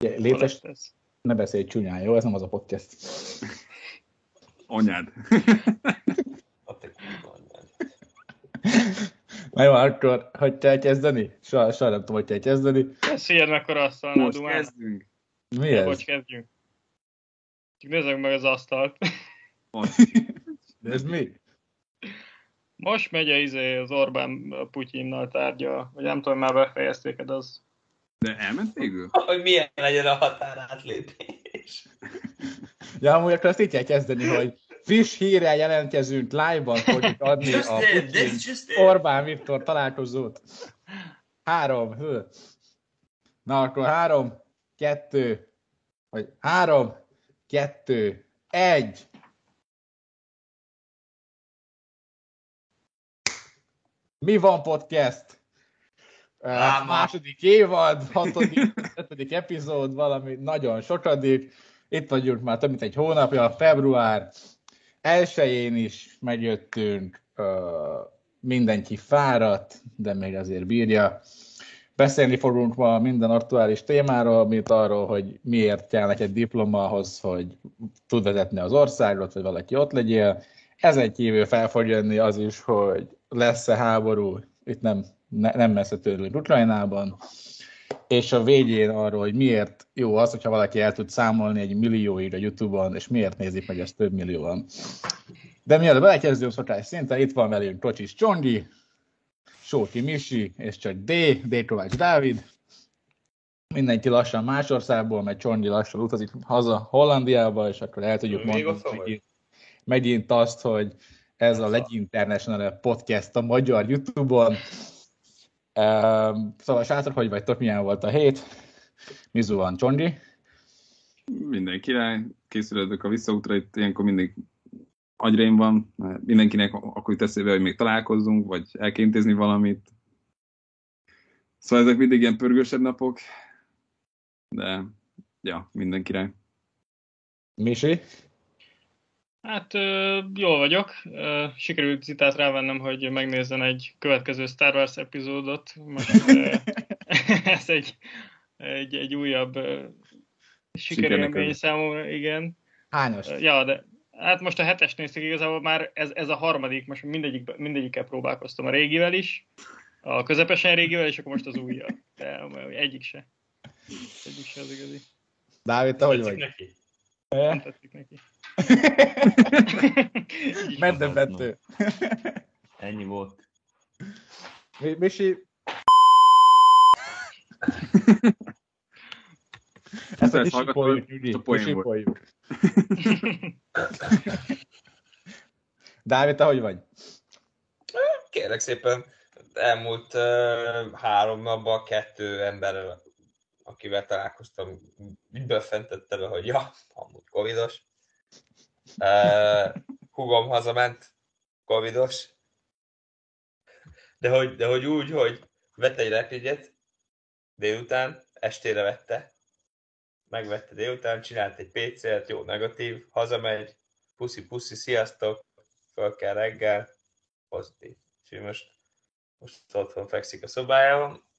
Létes, ne beszélj csúnyán, jó? Ez nem az a podcast. Anyád. Na jó, akkor hogy kell kezdeni? Soha, soha nem tudom, hogy kell kezdeni. Ez figyeld, mekkora asztal a Most kezdünk. Mi ez? Hogy kezdjünk? Csak nézzük meg az asztalt. Most. De ez mi? Most megy a izé, az Orbán Putyinnal tárgya, vagy nem tudom, már befejezték az. De elment végül? Hogy milyen legyen a határátlépés. Ja, amúgy akkor azt így kell kezdeni, hogy friss hírrel jelentkezünk, live-ban fogjuk adni Just a it. Orbán Viktor találkozót. Három, hő. Na akkor három, kettő, vagy három, kettő, egy. Mi van podcast? Áma. második évad, hatodik, ötödik epizód, valami nagyon sokadik. Itt vagyunk már több mint egy hónapja, február elsőjén is megjöttünk, mindenki fáradt, de még azért bírja. Beszélni fogunk ma minden aktuális témáról, mint arról, hogy miért kell neked diploma ahhoz, hogy tud vezetni az országot, vagy valaki ott legyél. Ezen kívül fel fog jönni az is, hogy lesz-e háború, itt nem, ne, nem messze tőlünk Ukrajnában, és a végén arról, hogy miért jó az, hogyha valaki el tud számolni egy millióig a Youtube-on, és miért nézik meg ezt több millióan. De mielőtt belekezdünk szokás szinten, itt van velünk Kocsis Csongi, Sóti Misi, és csak D, D. Kovács Dávid. Mindenki lassan más országból, mert Csongi lassan utazik haza Hollandiába, és akkor el tudjuk Még mondani megint, megint azt, hogy ez a Legy International podcast a magyar Youtube-on. Um, szóval srácok, hogy vagytok, milyen volt a hét? Mizu van Csongi? Minden király, készülődök a visszaútra, itt ilyenkor mindig agyrém van, mindenkinek akkor jut eszébe, hogy még találkozzunk, vagy el kell intézni valamit. Szóval ezek mindig ilyen pörgősebb napok, de ja, minden király. Misi? Hát jól vagyok. Sikerült Zitát rávennem, hogy megnézzen egy következő Star Wars epizódot. Most ez egy, egy, egy újabb sikerélmény számomra, igen. Hányos? Ja, de hát most a hetes néztük igazából már, ez, ez a harmadik, most mindegyik, mindegyikkel próbálkoztam, a régivel is, a közepesen régivel, és akkor most az újjal. De egyik se. Egyik se az igazi. Dávid, te hogy vagy? neki? Nem tetszik neki. Meddebbentő. Ennyi volt. Mi- Misi? Ezt a Nyugi, a poén volt. kisipoljuk. Dávid, te hogy vagy? Kérlek szépen, elmúlt uh, három napban kettő emberrel, akivel találkoztam, úgy befentette be, hogy ja, amúgy covidos. Uh, hugom hazament, covidos. De hogy, de hogy úgy, hogy vett egy repjegyet délután, estére vette, megvette délután, csinált egy PCR-t, jó, negatív, hazamegy, puszi-puszi, sziasztok, föl kell reggel, pozitív. Úgyhogy most, most otthon fekszik a szobájában.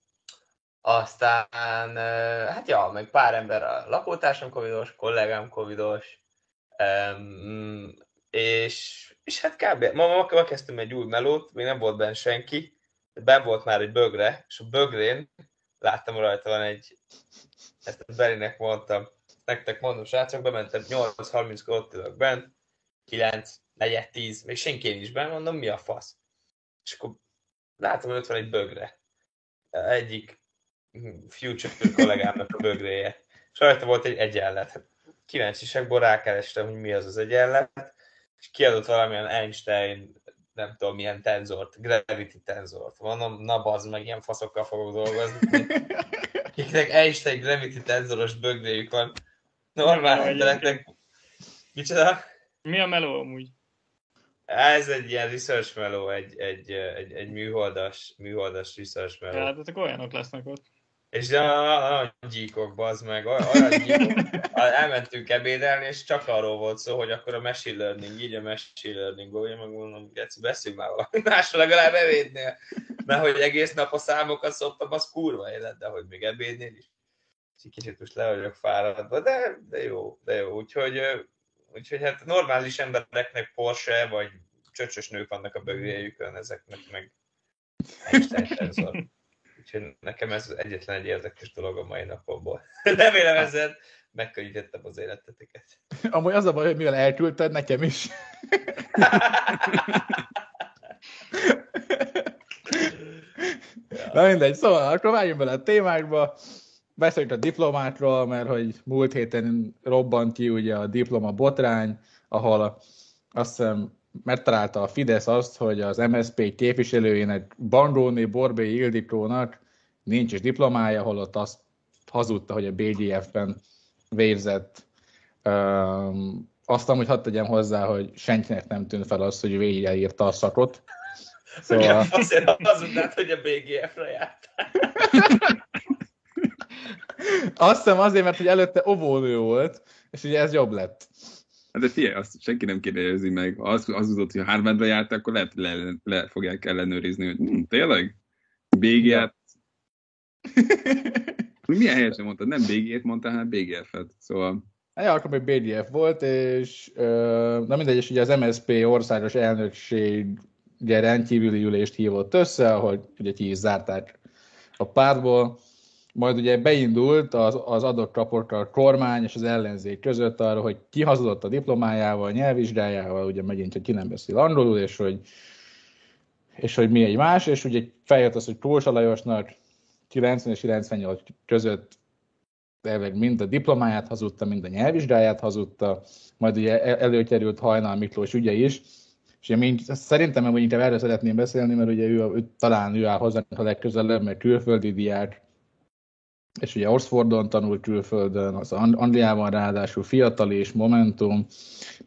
Aztán, hát ja, meg pár ember, a lakótársam covidos, kollégám covidos, és, és hát kb. Ma, ma, ma kezdtem egy új melót, még nem volt benne senki, ben volt már egy bögre, és a bögrén láttam rajta van egy, ezt a Berinek mondtam, nektek mondom, srácok, bementem 8.30-kor ott ülök bent, 9, 4, 10, még senki nincs benne, mondom, mi a fasz? És akkor látom, hogy ott van egy bögre. Egyik future kollégámnak a bögréje. És rajta volt egy egyenlet. Kíváncsiságból rákerestem, hogy mi az az egyenlet, és kiadott valamilyen Einstein, nem tudom milyen tenzort, gravity tenzort. Mondom, na bazd meg, ilyen faszokkal fogok dolgozni. Akiknek Einstein gravity tenzoros bögréjük van. Normál embereknek... Micsoda? Mi a meló amúgy? Ez egy ilyen research meló, egy, egy, egy, egy műholdas, műholdas research meló. Hát, ezek olyanok lesznek ott. És de olyan gyíkok, bazd meg, olyan olyan gyíkok. Elmentünk ebédelni, és csak arról volt szó, hogy akkor a machine learning, így a machine learning, ugye meg mondom, Geci, beszélj már valami másról legalább ebédnél. Mert hogy egész nap a számokat szoptam, az kurva élet, de hogy még ebédnél is. kicsit most le vagyok fáradva, de, de jó, de jó. Úgyhogy, úgyhogy hát normális embereknek Porsche vagy csöcsös nők vannak a bőjéjükön, ezeknek meg Einstein. Úgyhogy nekem ez egyetlen egy érdekes dolog a mai napomból. Remélem ezzel megkönnyítettem az életeteket. Amúgy az a baj, hogy mivel elküldted, nekem is. Na mindegy, szóval akkor vágjunk bele a témákba. Beszéljünk a diplomátról, mert hogy múlt héten robbant ki ugye a diploma botrány, ahol azt hiszem megtalálta a Fidesz azt, hogy az MSZP képviselőjének Bandróni Borbély Ildikónak nincs is diplomája, holott azt hazudta, hogy a BGF-ben végzett. Um, azt amúgy hadd tegyem hozzá, hogy senkinek nem tűnt fel az, hogy végigírta a szakot. Szóval... Ja, azért hazudnád, hogy a BGF-re jártál. Azt hiszem azért, mert hogy előtte óvónő volt, és ugye ez jobb lett. Hát de figyelj, azt senki nem kérdezi meg. Az, az uzott, hogy Harvardra járt, akkor lehet, le, le fogják ellenőrizni, hogy hm, tényleg? BG-t? Milyen helyesen mondtad? Nem BG-t mondtál, hanem BGF-et. Szóval... Ja, akkor még BGF volt, és na mindegy, és ugye az MSZP országos elnökség rendkívüli ülést hívott össze, ahogy ugye ki is zárták a pártból, majd ugye beindult az, az adott csoport a kormány és az ellenzék között arra, hogy ki hazudott a diplomájával, nyelvvizsgájával, ugye megint, hogy ki nem beszél angolul, és hogy, és hogy mi egy más, és ugye feljött az, hogy Kósa Lajosnak 90 és 98 között elveg mind a diplomáját hazudta, mind a nyelvvizsgáját hazudta, majd ugye előkerült Hajnal Miklós ügye is, és ugye mind, szerintem hogy inkább erről szeretném beszélni, mert ugye ő, ő talán ő áll hozzánk a legközelebb, mert külföldi diák, és ugye Oxfordon tanult külföldön, az Angliában ráadásul fiatal és Momentum,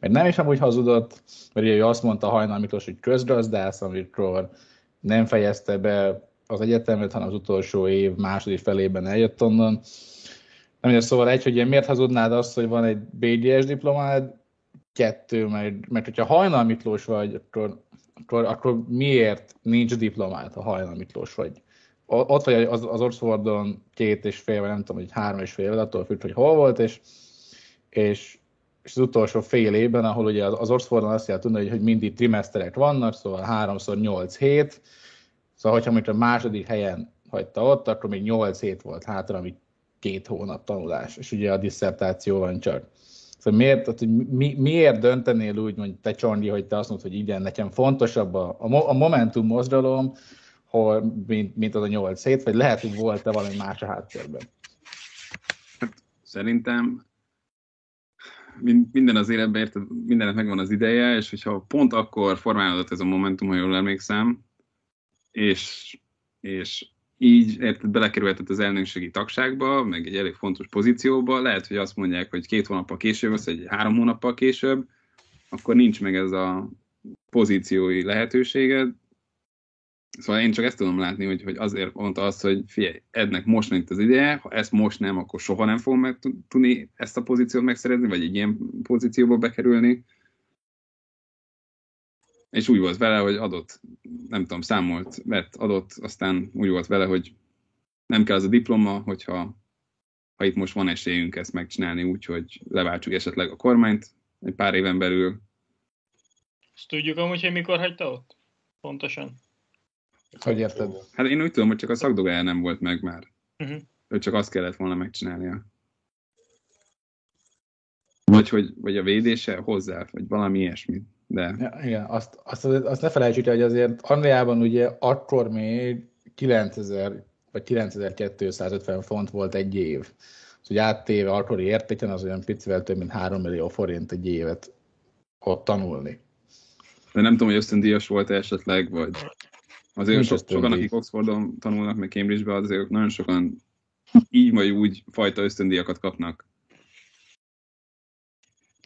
mert nem is amúgy hazudott, mert ugye azt mondta Hajnal Miklós, hogy közgazdász, amikor nem fejezte be az egyetemet, hanem az utolsó év második felében eljött onnan. Nem, szóval egy, hogy miért hazudnád azt, hogy van egy BDS diplomád, kettő, mert, mert hogyha Hajnal Miklós vagy, akkor, akkor, akkor miért nincs diplomát, ha Hajnal Miklós vagy? Ott vagy az, az Oxfordon két és fél, vagy nem tudom, hogy három és fél, attól függ, hogy hol volt, és, és, és az utolsó fél évben, ahol ugye az Oxfordon azt kell tudni, hogy, hogy mindig trimeszterek vannak, szóval háromszor nyolc hét, szóval hogyha mondjuk a második helyen hagyta ott, akkor még nyolc hét volt hátra, ami két hónap tanulás, és ugye a disszertáció van csak. Szóval miért, tehát, hogy mi, miért döntenél úgy, mondjuk te Csorni, hogy te azt mondod, hogy igen, nekem fontosabb a, a Momentum mozgalom, hol, mint, mint az a nyolc hét, vagy lehet, hogy volt-e valami más a háttérben? Hát, szerintem minden az életben érted, mindennek megvan az ideje, és hogyha pont akkor formálódott ez a momentum, ha jól emlékszem, és, és így érted, belekerülhetett az elnökségi tagságba, meg egy elég fontos pozícióba, lehet, hogy azt mondják, hogy két hónappal később, vagy három hónappal később, akkor nincs meg ez a pozíciói lehetőséged, Szóval én csak ezt tudom látni, hogy, hogy azért mondta azt, hogy figyelj, Ednek most itt az ideje, ha ezt most nem, akkor soha nem fogom meg tudni ezt a pozíciót megszerezni, vagy egy ilyen pozícióba bekerülni. És úgy volt vele, hogy adott, nem tudom, számolt, vett, adott, aztán úgy volt vele, hogy nem kell az a diploma, hogyha ha itt most van esélyünk ezt megcsinálni úgy, hogy leváltsuk esetleg a kormányt egy pár éven belül. Ezt tudjuk amúgy, hogy mikor hagyta ott? Pontosan. Hogy érted? Hát én úgy tudom, hogy csak a szakdogája nem volt meg már. Uh-huh. Ő csak azt kellett volna megcsinálnia. Vagy, hogy, vagy a védése hozzá, vagy valami ilyesmi. De... Ja, igen, azt, azt, azt ne felejtsük hogy azért Angliában ugye akkor még 9000 vagy 9250 font volt egy év. Hogy áttéve akkori értéken az olyan picivel több mint 3 millió forint egy évet ott tanulni. De nem tudom, hogy ösztöndíjas volt -e esetleg, vagy... Azért so, sokan, akik Oxfordon tanulnak, meg Cambridge-be, azért nagyon sokan így vagy úgy fajta ösztöndíjakat kapnak.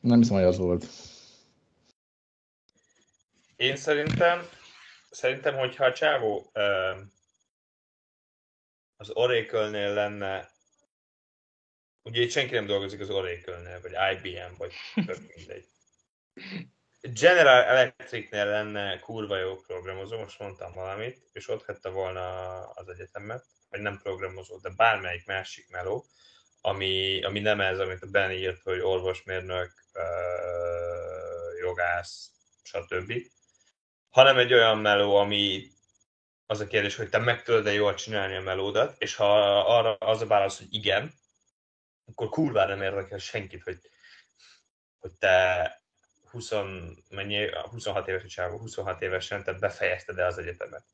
Nem hiszem, hogy az volt. Én szerintem, szerintem, hogyha a csávó az Oracle-nél lenne, ugye itt senki nem dolgozik az Oracle-nél, vagy IBM, vagy tök mindegy. General Electricnél lenne kurva jó programozó, most mondtam valamit, és ott hette volna az egyetemet, vagy nem programozó, de bármelyik másik meló, ami, ami nem ez, amit a Ben írt, hogy orvosmérnök, jogász, stb. Hanem egy olyan meló, ami az a kérdés, hogy te meg tudod-e jól csinálni a melódat, és ha arra az a válasz, hogy igen, akkor kurvára nem érdekel senkit, hogy, hogy te 20, mennyi, 26 éves csávó, 26 évesen, te befejezted-e az egyetemet.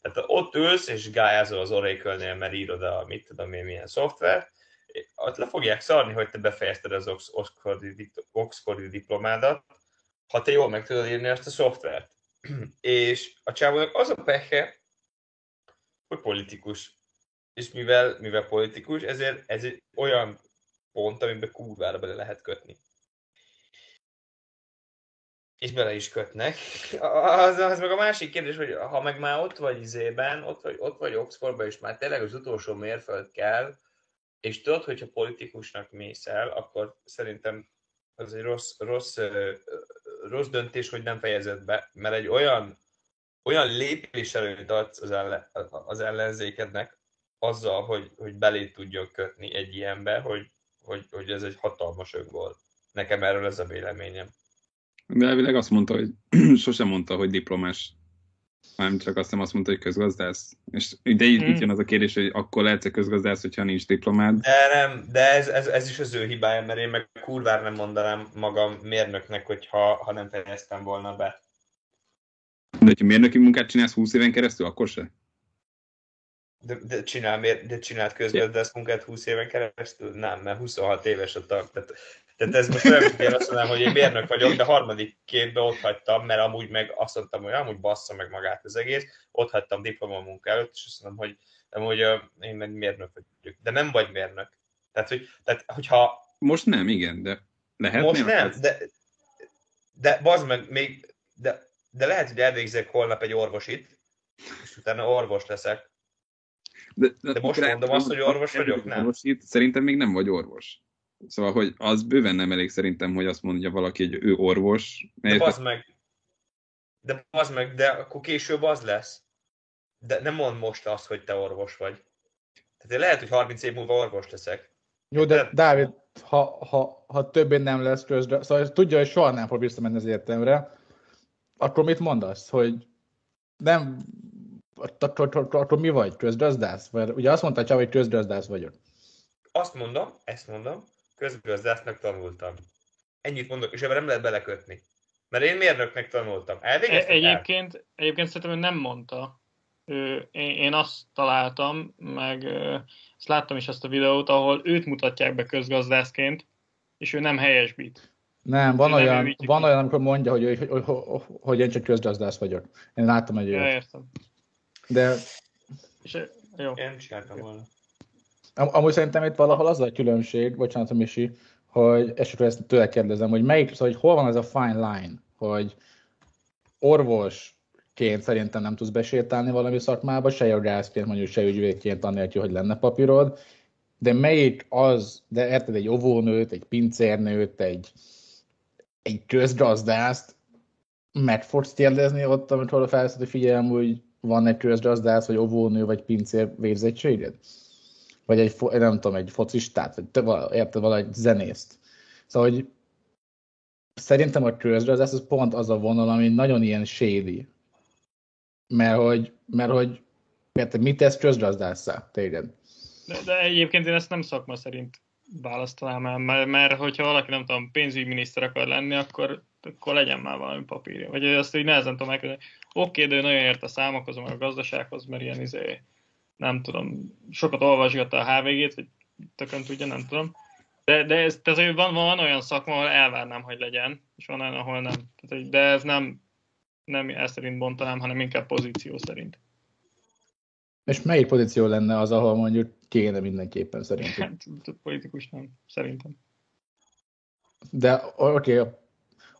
Tehát ott ülsz és gályázol az Oracle-nél, mert írod a mit tudom én milyen szoftvert, ott le fogják szarni, hogy te befejezted az Oxfordi, Oxfordi diplomádat, ha te jól meg tudod írni azt a szoftvert. és a csávónak az a pehe, hogy politikus. És mivel, mivel politikus, ezért ez egy olyan pont, amiben kurvára bele lehet kötni. És bele is kötnek. Az, az meg a másik kérdés, hogy ha meg már ott vagy izében, ott vagy, ott vagy Oxfordban, és már tényleg az utolsó mérföld kell, és tudod, hogyha politikusnak mész el, akkor szerintem az egy rossz, rossz, rossz döntés, hogy nem fejezed be, mert egy olyan, olyan lépés előtt adsz az, ellen, az ellenzékednek azzal, hogy, hogy belé tudjon kötni egy ilyenbe, hogy, hogy, hogy ez egy hatalmas volt. Nekem erről ez a véleményem. De elvileg azt mondta, hogy sosem mondta, hogy diplomás. Nem csak azt nem azt mondta, hogy közgazdász. És de így, hmm. jön az a kérdés, hogy akkor lehetsz közgazdász, hogyha nincs diplomád. De nem, de ez, ez, ez is az ő hibája, mert én meg kurvár nem mondanám magam mérnöknek, hogyha ha nem fejeztem volna be. De hogyha mérnöki munkát csinálsz 20 éven keresztül, akkor se? De, de, csinál, de csinált közgazdász munkát 20 éven keresztül? Nem, mert 26 éves a tag. Tehát tehát ez most olyan, hogy én azt mondom, hogy én mérnök vagyok, de harmadik képbe ott hagytam, mert amúgy meg azt mondtam, hogy amúgy bassza meg magát az egész, ott hagytam diplomamunka előtt, és azt mondom, hogy amúgy én meg mérnök vagyok. De nem vagy mérnök. Tehát, hogy, tehát hogyha... Most nem, igen, de lehet Most nem, de, de bazd meg, még, de, de lehet, hogy elvégzek holnap egy orvosit, és utána orvos leszek. De, de, de most mondom azt, hogy orvos vagyok, nem? Orvosit, szerintem még nem vagy orvos. Szóval, hogy az bőven nem elég szerintem, hogy azt mondja valaki, hogy ő orvos. De bazd meg. De bazd meg, de akkor később az lesz. De nem mond most azt, hogy te orvos vagy. Tehát lehet, hogy 30 év múlva orvos leszek. Jó, de, de Dávid, ha, ha, ha többé nem lesz közre, szóval tudja, hogy soha nem fog visszamenni az értelmre, akkor mit mondasz, hogy nem, akkor mi vagy, közgazdász? Vagy ugye azt mondta Csaba, hogy közgazdász vagyok. Azt mondom, ezt mondom, közgazdásznak tanultam. Ennyit mondok, és ebben nem lehet belekötni. Mert én mérnöknek tanultam. Elvégeztem egyébként, el? egyébként szerintem ő nem mondta. Ő, én, én azt találtam, meg azt láttam is azt a videót, ahol őt mutatják be közgazdászként, és ő nem helyesbít. Nem, van, olyan, nem van olyan, amikor mondja, hogy, hogy, hogy, hogy, én csak közgazdász vagyok. Én láttam egy olyat. Ja, értem. De... És, jó. Én csináltam volna. Am- amúgy szerintem itt valahol az a különbség, bocsánat, Misi, hogy esetleg ezt tőle kérdezem, hogy melyik, szóval, hogy hol van ez a fine line, hogy orvosként szerintem nem tudsz besétálni valami szakmába, se jogászként, mondjuk se ügyvédként, annélkül, hogy lenne papírod, de melyik az, de érted, egy ovónőt, egy pincérnőt, egy, egy közgazdászt, meg fogsz kérdezni ott, amikor felszed, hogy figyelem, hogy van egy közgazdász, vagy ovónő, vagy pincér végzettséged? Vagy egy, nem tudom, egy focistát, vagy te, érted, valahogy zenészt. Szóval, hogy szerintem a közgazdász az pont az a vonal, ami nagyon ilyen shady. Mert hogy, mert hogy érted, mit tesz közgazdásszá téged? De, de egyébként én ezt nem szakma szerint választanám el, mert, mert hogyha valaki, nem tudom, pénzügyminiszter akar lenni, akkor, akkor legyen már valami papírja. Vagy azt így nehezen tudom elkezdeni. Oké, de ő nagyon ért a számokhoz, meg a gazdasághoz, mert ilyen izé, nem tudom, sokat olvasgatta a HVG-t, vagy tökön tudja, nem tudom. De, de ez, tehát, van, van olyan szakma, ahol elvárnám, hogy legyen, és van olyan, ahol nem. Tehát, de ez nem, nem ezt szerint bontanám, hanem inkább pozíció szerint. És melyik pozíció lenne az, ahol mondjuk kéne mindenképpen szerintem? Hát, politikus nem, szerintem. De oké, okay,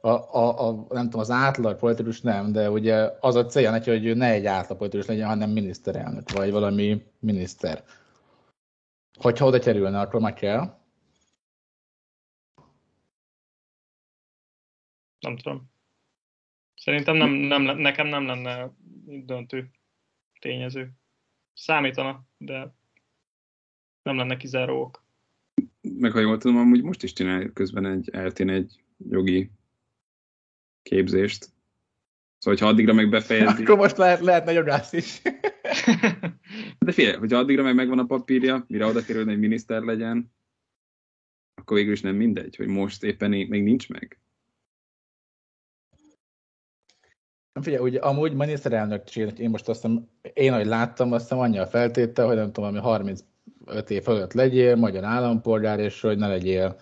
a, a, a, nem tudom, az átlag politikus nem, de ugye az a célja neki, hogy ő ne egy átlag politikus legyen, hanem miniszterelnök, vagy valami miniszter. Hogyha oda kerülne, akkor meg kell. Nem tudom. Szerintem nem, nem, nekem nem lenne döntő tényező. Számítana, de nem lenne kizáró ok. meg ha jól tudom, amúgy most is csinál közben egy eltén egy jogi képzést. Szóval, ha addigra meg befejezi... Akkor most lehet, lehetne jogász is. De figyelj, hogyha addigra meg megvan a papírja, mire oda kerül, hogy miniszter legyen, akkor végül is nem mindegy, hogy most éppen még nincs meg. Figyelj, ugye amúgy miniszterelnökségnek én most azt hiszem, én ahogy láttam, azt hiszem annyi a feltétel, hogy nem tudom, ami 35 év fölött legyél, magyar állampolgár, és hogy ne legyél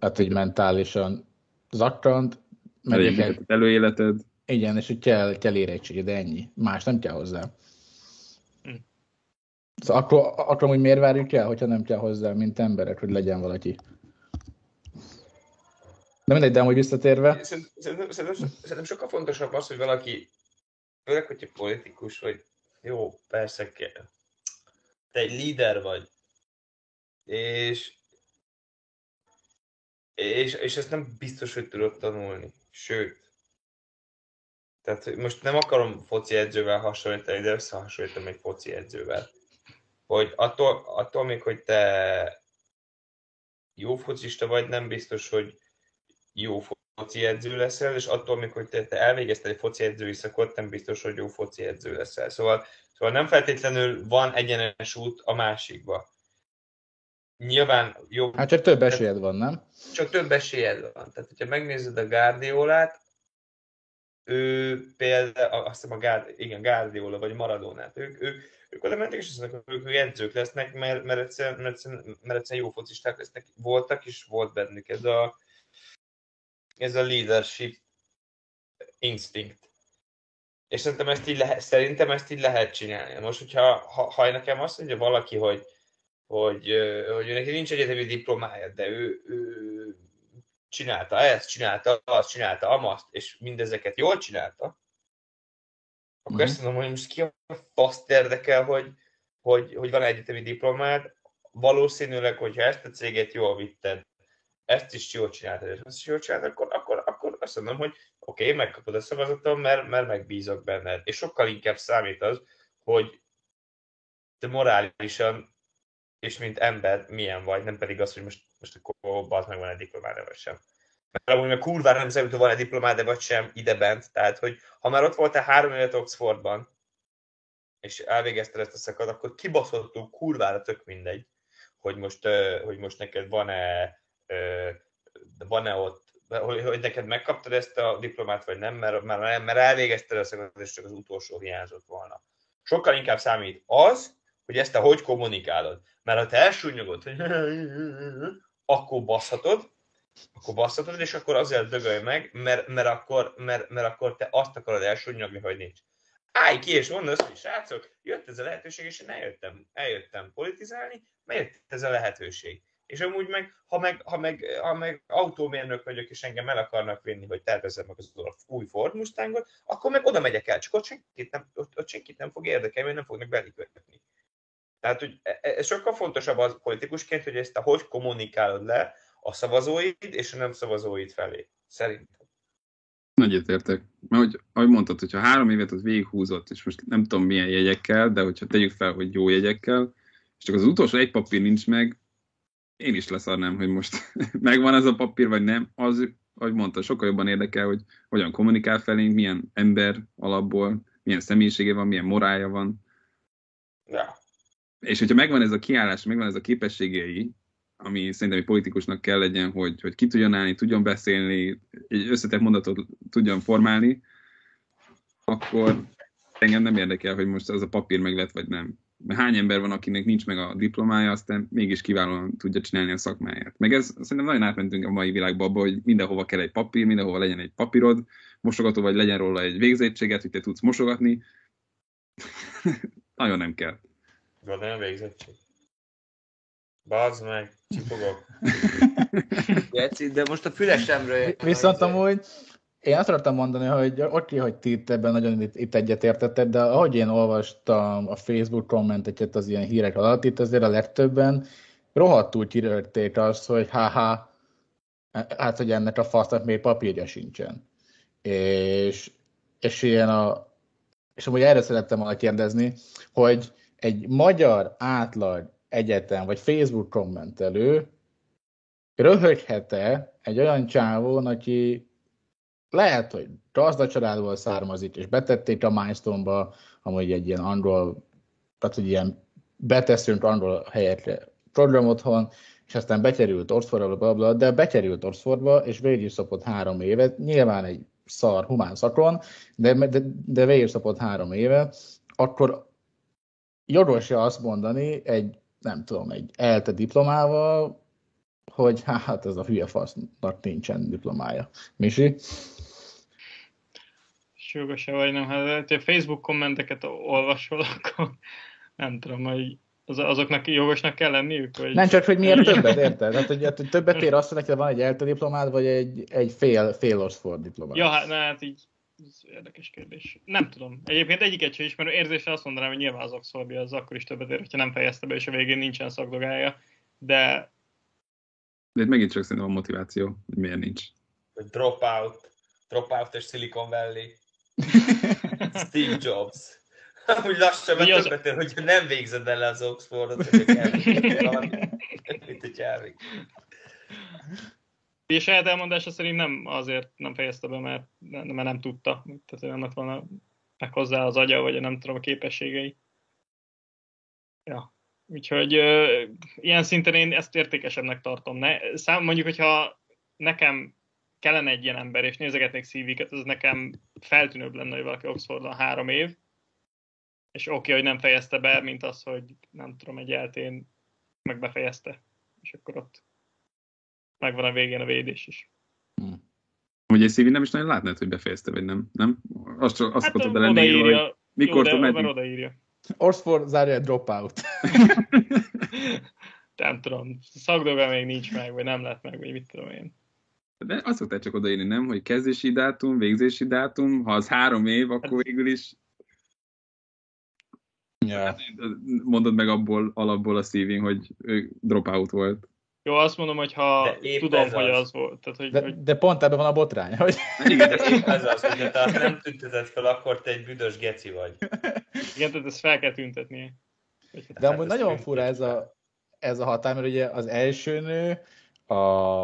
hát, hogy mentálisan zakkant. Meg egy előéleted. Igen, és hogy kell, kell érettségi, de ennyi. Más nem kell hozzá. Hm. Szóval akkor, akkor hogy miért várjuk el, hogyha nem kell hozzá, mint emberek, hogy legyen valaki? De mindegy, de amúgy visszatérve. Szerintem, szerintem, szerintem, szerintem sokkal fontosabb az, hogy valaki, főleg, hogyha politikus vagy, jó, persze kell. Te egy líder vagy, és, és, és ezt nem biztos, hogy tudod tanulni. Sőt, tehát most nem akarom foci edzővel hasonlítani, de összehasonlítom egy foci edzővel. Hogy attól, attól még, hogy te jó focista vagy, nem biztos, hogy jó foci edző leszel, és attól még, hogy te, te elvégezted egy foci edzői szakot, nem biztos, hogy jó foci edző leszel. Szóval, szóval nem feltétlenül van egyenes út a másikba. Nyilván jó. Hát csak több esélyed van, nem? Csak több esélyed van. Tehát, hogyha megnézed a Guardiolát, ő például, azt hiszem a Gárd, igen, Guardiola vagy Maradonát, ők, ők, ők oda mentek, és azt mondják, hogy ők edzők lesznek, mert, mert, egyszerűen, mert, egyszerűen, mert egyszerűen jó focisták lesznek, voltak, és volt bennük ez a, ez a leadership instinct. És szerintem ezt így lehet, szerintem ezt így lehet csinálni. Most, hogyha ha, ha nekem azt mondja valaki, hogy, hogy, hogy neki nincs egyetemi diplomája, de ő, ő csinálta ezt, csinálta azt, csinálta amazt, és mindezeket jól csinálta, akkor mm. ezt mondom, hogy most ki a faszt érdekel, hogy, hogy, hogy van egyetemi diplomád, valószínűleg, hogyha ezt a céget jól vitted, ezt is jól csináltad, és ezt is jól csináltad, akkor, akkor, akkor azt mondom, hogy oké, okay, megkapod a szavazatom, mert, mert megbízok benned. És sokkal inkább számít az, hogy te morálisan és mint ember milyen vagy, nem pedig az, hogy most, most akkor az meg van egy diplomád, vagy sem. Mert amúgy meg kurvára nem számít, hogy van egy diplomád, vagy sem ide bent. Tehát, hogy ha már ott voltál három évet Oxfordban, és elvégezted ezt a szakad, akkor kibaszottul kurvára tök mindegy, hogy most, hogy most neked van-e van-e ott, hogy, hogy neked megkaptad ezt a diplomát, vagy nem, mert, mert, mert elvégezted a szakot, és csak az utolsó hiányzott volna. Sokkal inkább számít az, hogy ezt te hogy kommunikálod. Mert ha te elsúnyogod, hogy akkor baszhatod, akkor baszhatod, és akkor azért dögölj meg, mert, mert, akkor, mert, mert akkor te azt akarod elsúnyogni, hogy nincs. Állj ki, és mondd azt, hogy srácok, jött ez a lehetőség, és én eljöttem, eljöttem politizálni, mert jött ez a lehetőség. És amúgy meg, ha meg, ha meg, ha meg autómérnök vagyok, és engem el akarnak vinni, hogy tervezzem meg az új Ford Mustangot, akkor meg oda megyek el, csak ott senkit nem, ott, ott senkit nem fog érdekelni, mert nem fognak belikötni. Tehát, hogy e, e, ez sokkal fontosabb az politikusként, hogy ezt a hogy kommunikálod le a szavazóid és a nem szavazóid felé. Szerintem. Nagyot értek. Mert hogy, ahogy mondtad, hogyha három évet ott végighúzott, és most nem tudom milyen jegyekkel, de hogyha tegyük fel, hogy jó jegyekkel, és csak az utolsó egy papír nincs meg, én is leszarnám, hogy most megvan ez a papír, vagy nem. Az, ahogy mondta, sokkal jobban érdekel, hogy hogyan kommunikál felénk, milyen ember alapból, milyen személyisége van, milyen morálja van. Ja. És hogyha megvan ez a kiállás, megvan ez a képességei, ami szerintem egy politikusnak kell legyen, hogy, hogy ki tudjon állni, tudjon beszélni, egy összetett mondatot tudjon formálni, akkor engem nem érdekel, hogy most az a papír meg lett, vagy nem hány ember van, akinek nincs meg a diplomája, aztán mégis kiválóan tudja csinálni a szakmáját. Meg ez szerintem nagyon átmentünk a mai világba abba, hogy mindenhova kell egy papír, mindenhova legyen egy papírod, mosogató vagy legyen róla egy végzettséget, hogy te tudsz mosogatni. nagyon nem kell. Van olyan végzettség? Bazd meg, csipogok. de most a fülesemről... Viszont amúgy én azt akartam mondani, hogy oké, okay, hogy ti itt ebben nagyon itt, itt egyetértettek, de ahogy én olvastam a Facebook kommenteket az ilyen hírek alatt, itt azért a legtöbben rohadtul kirölték azt, hogy haha, hát hogy ennek a fasznak még papírja sincsen. És, és ilyen a, és amúgy erre szerettem volna kérdezni, hogy egy magyar átlag egyetem, vagy Facebook kommentelő röhöghet-e egy olyan csávón, aki lehet, hogy gazda származik, és betették a Milestone-ba, amúgy egy ilyen angol, tehát hogy ilyen beteszünk angol helyekre program otthon, és aztán bekerült Oxfordba, bla, bla, de bekerült Oxfordba, és végig szopott három évet, nyilván egy szar humán szakon, de, de, de végig szopott három évet, akkor jogos azt mondani egy, nem tudom, egy ELTE diplomával, hogy hát ez a hülye fasznak nincsen diplomája. Misi? Jogos-e vagy nem? Hát, ha Facebook kommenteket olvasol, akkor nem tudom, hogy az, azoknak jogosnak kell lenniük? Vagy... Nem csak, hogy miért többet, érted? Hát, hogy, hogy többet ér azt, hogy neked van egy ELTE diplomád, vagy egy, egy fél, fél Oxford diplomád. Ja, hát, na, hát így ez érdekes kérdés. Nem tudom. Egyébként egyiket sem ismerő érzésre azt mondanám, hogy nyilván az Oxfordi az akkor is többet ér, hogyha nem fejezte be, és a végén nincsen szakdogája, de... De itt megint csak szerintem a motiváció, hogy miért nincs. Dropout, dropout és Silicon Valley. Steve Jobs. Úgy lassan Mi az- többet ér, hogyha nem végzed el az Oxfordot, hogy valamit, mint hogy. És saját elmondása szerint nem azért nem fejezte be, mert, mert nem tudta. Tehát nem lett volna meg hozzá az agya, vagy nem tudom, a képességei. Ja. Úgyhogy ö, ilyen szinten én ezt értékesebbnek tartom. Ne, szám, mondjuk, hogyha nekem kellene egy ilyen ember, és nézegetnék szíviket, az nekem feltűnőbb lenne, hogy valaki Oxfordon három év, és oké, okay, hogy nem fejezte be, mint az, hogy nem tudom, egy eltén meg befejezte. És akkor ott megvan a végén a védés is. Hogy egy CV nem is nagyon látnád, hogy befejezte, vagy nem. Nem? Azt, csak- azt Hát hát, bele nézni, hogy odaírja, mikor jó, de mert odaírja. Oxford zárja dropout. Nem tudom, szakdoga még nincs meg, vagy nem lett meg, vagy mit tudom én. De azt szokták csak odaírni, nem? Hogy kezdési dátum, végzési dátum, ha az három év, Hát- akkor végül is ja. mondod meg abból, alapból a szívén, hogy ő dropout volt. Jó, azt mondom, hogy ha tudom, ez hogy az. az volt. Tehát, hogy, De, hogy de pont ebben van a botrány, hogy Igen, De épp ez az, hogy te azt nem tünteted fel, akkor te egy büdös geci vagy. igen, tehát ezt fel kell hát- De amúgy Hát ez nagyon tűnt fura ez a, ez a határ, mert ugye az első nő, a,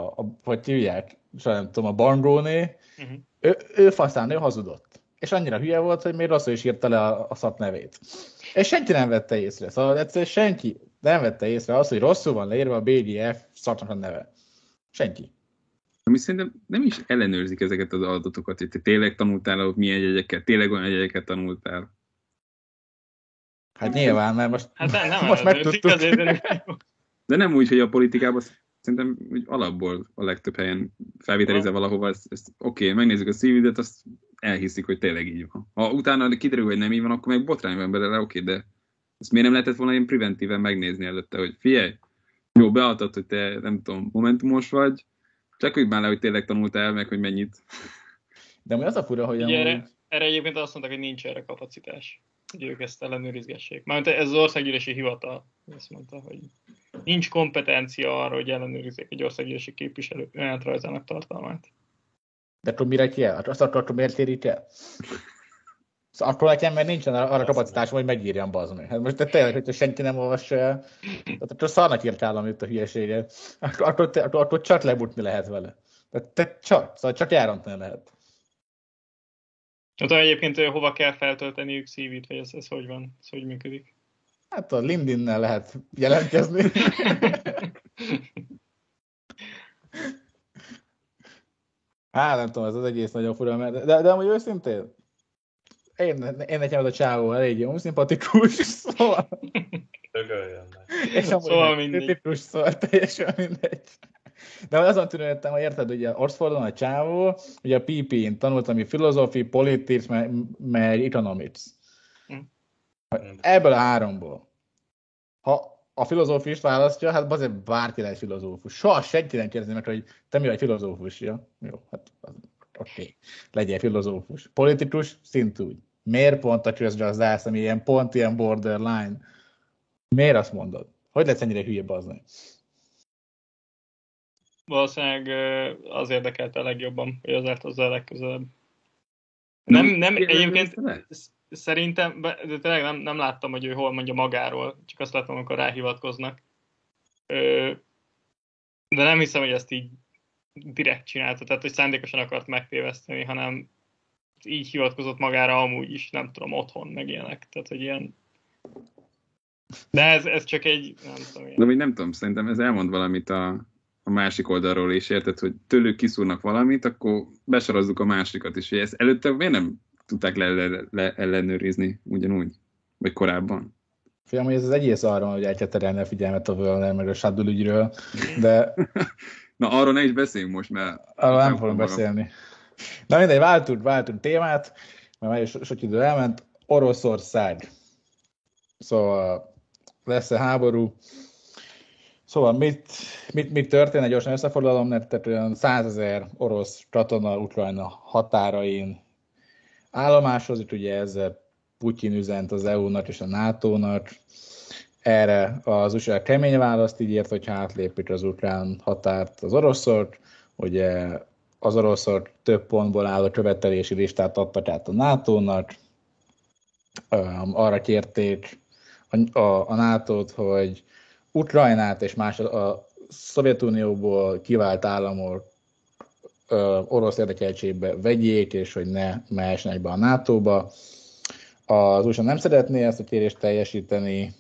a hogy hívják, sajnálom, nem tudom, a Bangóné, Mhm. ő, ő faszán, ő hazudott. És annyira hülye volt, hogy még rosszul is írta le a, a szat nevét. És senki nem vette észre. Szóval egyszerűen senki nem vette észre azt, hogy rosszul van leírva a BGF szaknak a neve. Senki. Ami szerintem nem is ellenőrzik ezeket az adatokat, hogy te tényleg tanultál ott milyen jegyeket, tényleg olyan jegyeket tanultál. Hát nyilván, mert most, Hát nem, nem most megtudtuk. De nem úgy, hogy a politikában szerintem úgy alapból a legtöbb helyen felvételizel valahova, ezt, ezt oké, okay, megnézzük a szívidet, azt elhiszik, hogy tényleg így van. Ha utána kiderül, hogy nem így van, akkor meg botrány van belőle, oké, okay, de ezt miért nem lehetett volna ilyen preventíven megnézni előtte, hogy figyelj, jó, beadtad, hogy te, nem tudom, momentumos vagy, csak már le, hogy tényleg tanultál meg, hogy mennyit. de mi az a fura, hogy Ugye amúgy, erre, erre egyébként azt mondták, hogy nincs erre kapacitás, hogy ők ezt ellenőrizgessék. Mármint ez az országgyűlési hivatal azt mondta, hogy nincs kompetencia arra, hogy ellenőrizzék egy országgyűlési képviselő önéletrajzának tartalmát. de akkor mire kell? Azt akkor miért kérik el? Szóval akkor nekem mert nincsen arra Azt kapacitásom, hogy megírjam bazd meg. Hát most de tényleg, hogyha senki nem olvassa el, tehát akkor szarnak írtál, amit a hülyeséget. Akkor, akkor, akkor, akkor csak lebutni lehet vele. Tehát te csak, szóval csak elrontani lehet. Hát egyébként hova kell feltölteniük CV-t, vagy ez, ez hogy van, ez hogy működik? Hát a LinkedIn-nel lehet jelentkezni. Hát nem tudom, ez az egész nagyon fura, mert, de, de amúgy őszintén, én, én nekem ez a csávó elég jó, szimpatikus, szóval, Dögöljön meg. és amúgy Szóval mindegy. tipikus, szóval teljesen mindegy. De azon tűnődtem, hogy érted, ugye Oxfordon a csávó, ugye a PP-n tanult, ami filozófi, politics, meg, meg economics. Hm. Ebből a háromból. Ha a filozófist választja, hát azért bárki lehet filozófus. Soha senki nem kérdezi meg, hogy te mi vagy filozófus. Ja? Jó, hát az-. Okay. Legyél filozófus. Politikus, szintúgy. Miért pont a közgazdász, ami ilyen pont ilyen borderline? Miért azt mondod? Hogy lesz ennyire hülye bazni? Valószínűleg az érdekelte a legjobban, hogy az állt hozzá a legközelebb. Nem, nem, egyébként sz- szerintem, de tényleg nem, nem láttam, hogy ő hol mondja magáról, csak azt láttam, amikor ráhivatkoznak. De nem hiszem, hogy ezt így direkt csinálta, tehát hogy szándékosan akart megtéveszteni, hanem így hivatkozott magára amúgy is, nem tudom, otthon, meg ilyenek. Tehát, hogy ilyen... De ez, ez csak egy, nem tudom, ilyen... De még nem tudom, szerintem ez elmond valamit a, a másik oldalról is, érted, hogy tőlük kiszúrnak valamit, akkor besorozzuk a másikat is. Hogy ezt előtte miért nem tudták le, le, le ellenőrizni ugyanúgy? Vagy korábban? Fiam, hogy ez az egész arra, hogy el kell terelni a figyelmet a Völner meg a Shadow ügyről, de Na, arról ne is beszéljünk most, mert... arról nem fogunk beszélni. Na mindegy, váltunk, váltunk témát, mert már is sok idő elment. Oroszország. Szóval lesz-e háború? Szóval mit, mit, mit történt? Egy gyorsan összefoglalom, mert tehát olyan százezer orosz katona Ukrajna határain állomásozik, ugye ezzel Putyin üzent az EU-nak és a NATO-nak. Erre az USA kemény választ így ért, hogyha átlépik az ukrán határt az oroszok. Ugye az oroszok több pontból álló követelési listát adtak át a NATO-nak. Arra kérték a, a, a NATO-t, hogy Ukrajnát és más a, Szovjetunióból kivált államok orosz érdekeltségbe vegyék, és hogy ne mehessenek be a NATO-ba. Az USA nem szeretné ezt a kérést teljesíteni,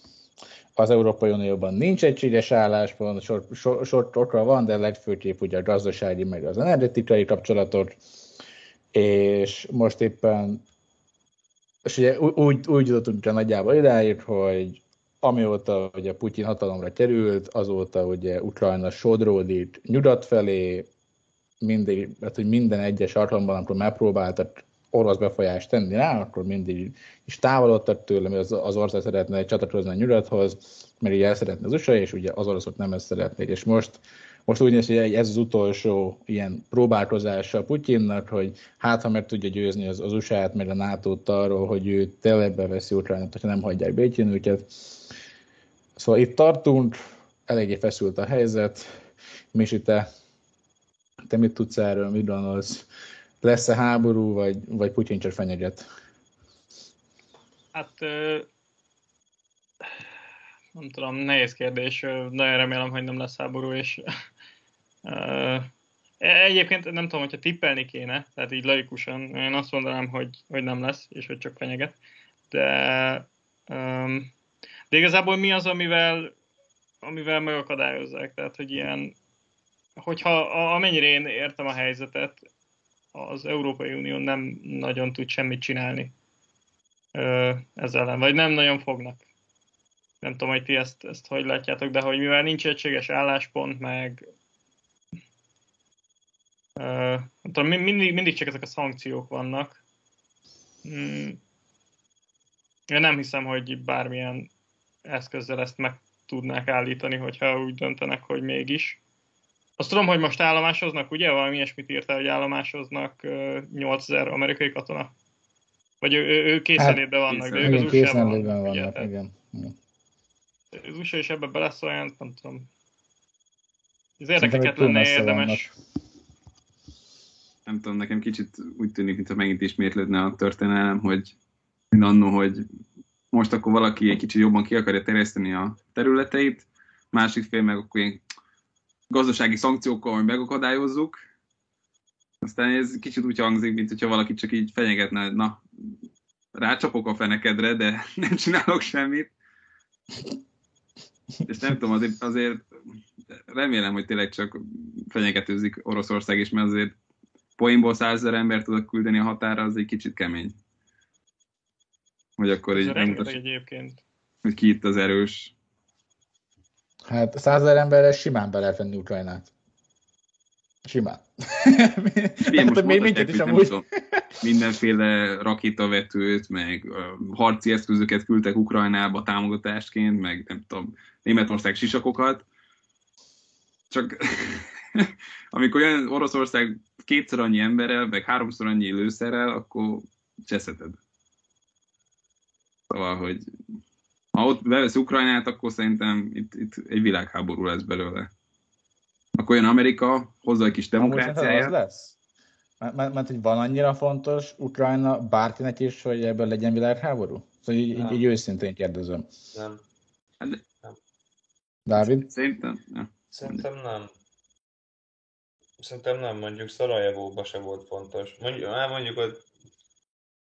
az Európai Unióban nincs egységes álláspont, sor, sor, sor, sorra van, de legfőképp ugye a gazdasági, meg az energetikai kapcsolatok, és most éppen, és ugye úgy, úgy jutottunk nagyjából idáig, hogy amióta ugye Putyin hatalomra került, azóta ugye Ukrajna sodródik nyugat felé, mindig, hát, hogy minden egyes alkalomban, amikor megpróbáltak orosz befolyást tenni rá, akkor mindig is távolodtak tőle, mert az, az ország szeretne csatlakozni a nyugathoz, mert ugye el szeretne az USA, és ugye az oroszok nem ezt szeretnék. És most, most úgy néz, hogy ez az utolsó ilyen próbálkozása Putyinnak, hogy hát ha meg tudja győzni az, az USA-t, meg a NATO-t arról, hogy ő tényleg beveszi Ukrajnát, hogyha nem hagyják békén őket. Szóval itt tartunk, eléggé feszült a helyzet. Misi, te, te mit tudsz erről, mit gondolsz? Lesz-e háború, vagy, vagy Putyin csak fenyeget? Hát nem tudom, nehéz kérdés. Nagyon remélem, hogy nem lesz háború, és egyébként nem tudom, hogyha tippelni kéne, tehát így laikusan, én azt mondanám, hogy, hogy nem lesz, és hogy csak fenyeget. De, de igazából mi az, amivel, amivel megakadályozzák? Tehát, hogy ilyen, hogyha amennyire én értem a helyzetet, az Európai Unió nem nagyon tud semmit csinálni ezzel ellen, vagy nem nagyon fognak. Nem tudom, hogy ti ezt, ezt hogy látjátok, de hogy mivel nincs egységes álláspont, meg nem tudom, mindig, mindig csak ezek a szankciók vannak. Hmm. Én nem hiszem, hogy bármilyen eszközzel ezt meg tudnák állítani, hogyha úgy döntenek, hogy mégis. Azt tudom, hogy most állomásoznak, ugye? Valami ilyesmit írta, hogy állomásoznak 8000 amerikai katona. Vagy ő, ő, ő készenlétben hát, vannak, de ők az usa vannak. vannak igen. Az USA is ebbe beleszóljon, nem tudom. Az érdekeket lenne érdemes. Nem tudom, nekem kicsit úgy tűnik, mintha megint ismétlődne a történelem, hogy annó, hogy most akkor valaki egy kicsit jobban ki akarja terjeszteni a területeit, másik fél meg akkor ilyen gazdasági szankciókkal hogy megakadályozzuk. Aztán ez kicsit úgy hangzik, mint hogyha valaki csak így fenyegetne, na, rácsapok a fenekedre, de nem csinálok semmit. És nem tudom, azért, azért remélem, hogy tényleg csak fenyegetőzik Oroszország is, mert azért poénból százezer ember tudok küldeni a határa, az egy kicsit kemény. Hogy akkor így nem egyébként. Hogy ki itt az erős. Hát százezer emberre simán be lehet venni Ukrajnát. Simán. Most még minket is amúgy. Tudom, mindenféle rakétavetőt, meg uh, harci eszközöket küldtek Ukrajnába támogatásként, meg nem tudom, Németország sisakokat. Csak amikor olyan Oroszország kétszer annyi emberrel, meg háromszor annyi lőszerrel, akkor cseszeted. Szóval, hogy ha ott bevesz Ukrajnát, akkor szerintem itt, itt egy világháború lesz belőle. Akkor jön Amerika, hozza egy kis demokráciáját. Az lesz. Mert, mert, mert hogy van annyira fontos Ukrajna bárkinek is, hogy ebből legyen világháború? Szóval így, így, így őszintén kérdezem. Nem. Hát Dávid? Szerintem nem. Szerintem nem. szerintem nem, mondjuk Szarajevóban se volt fontos. Mondjuk, hát mondjuk ott,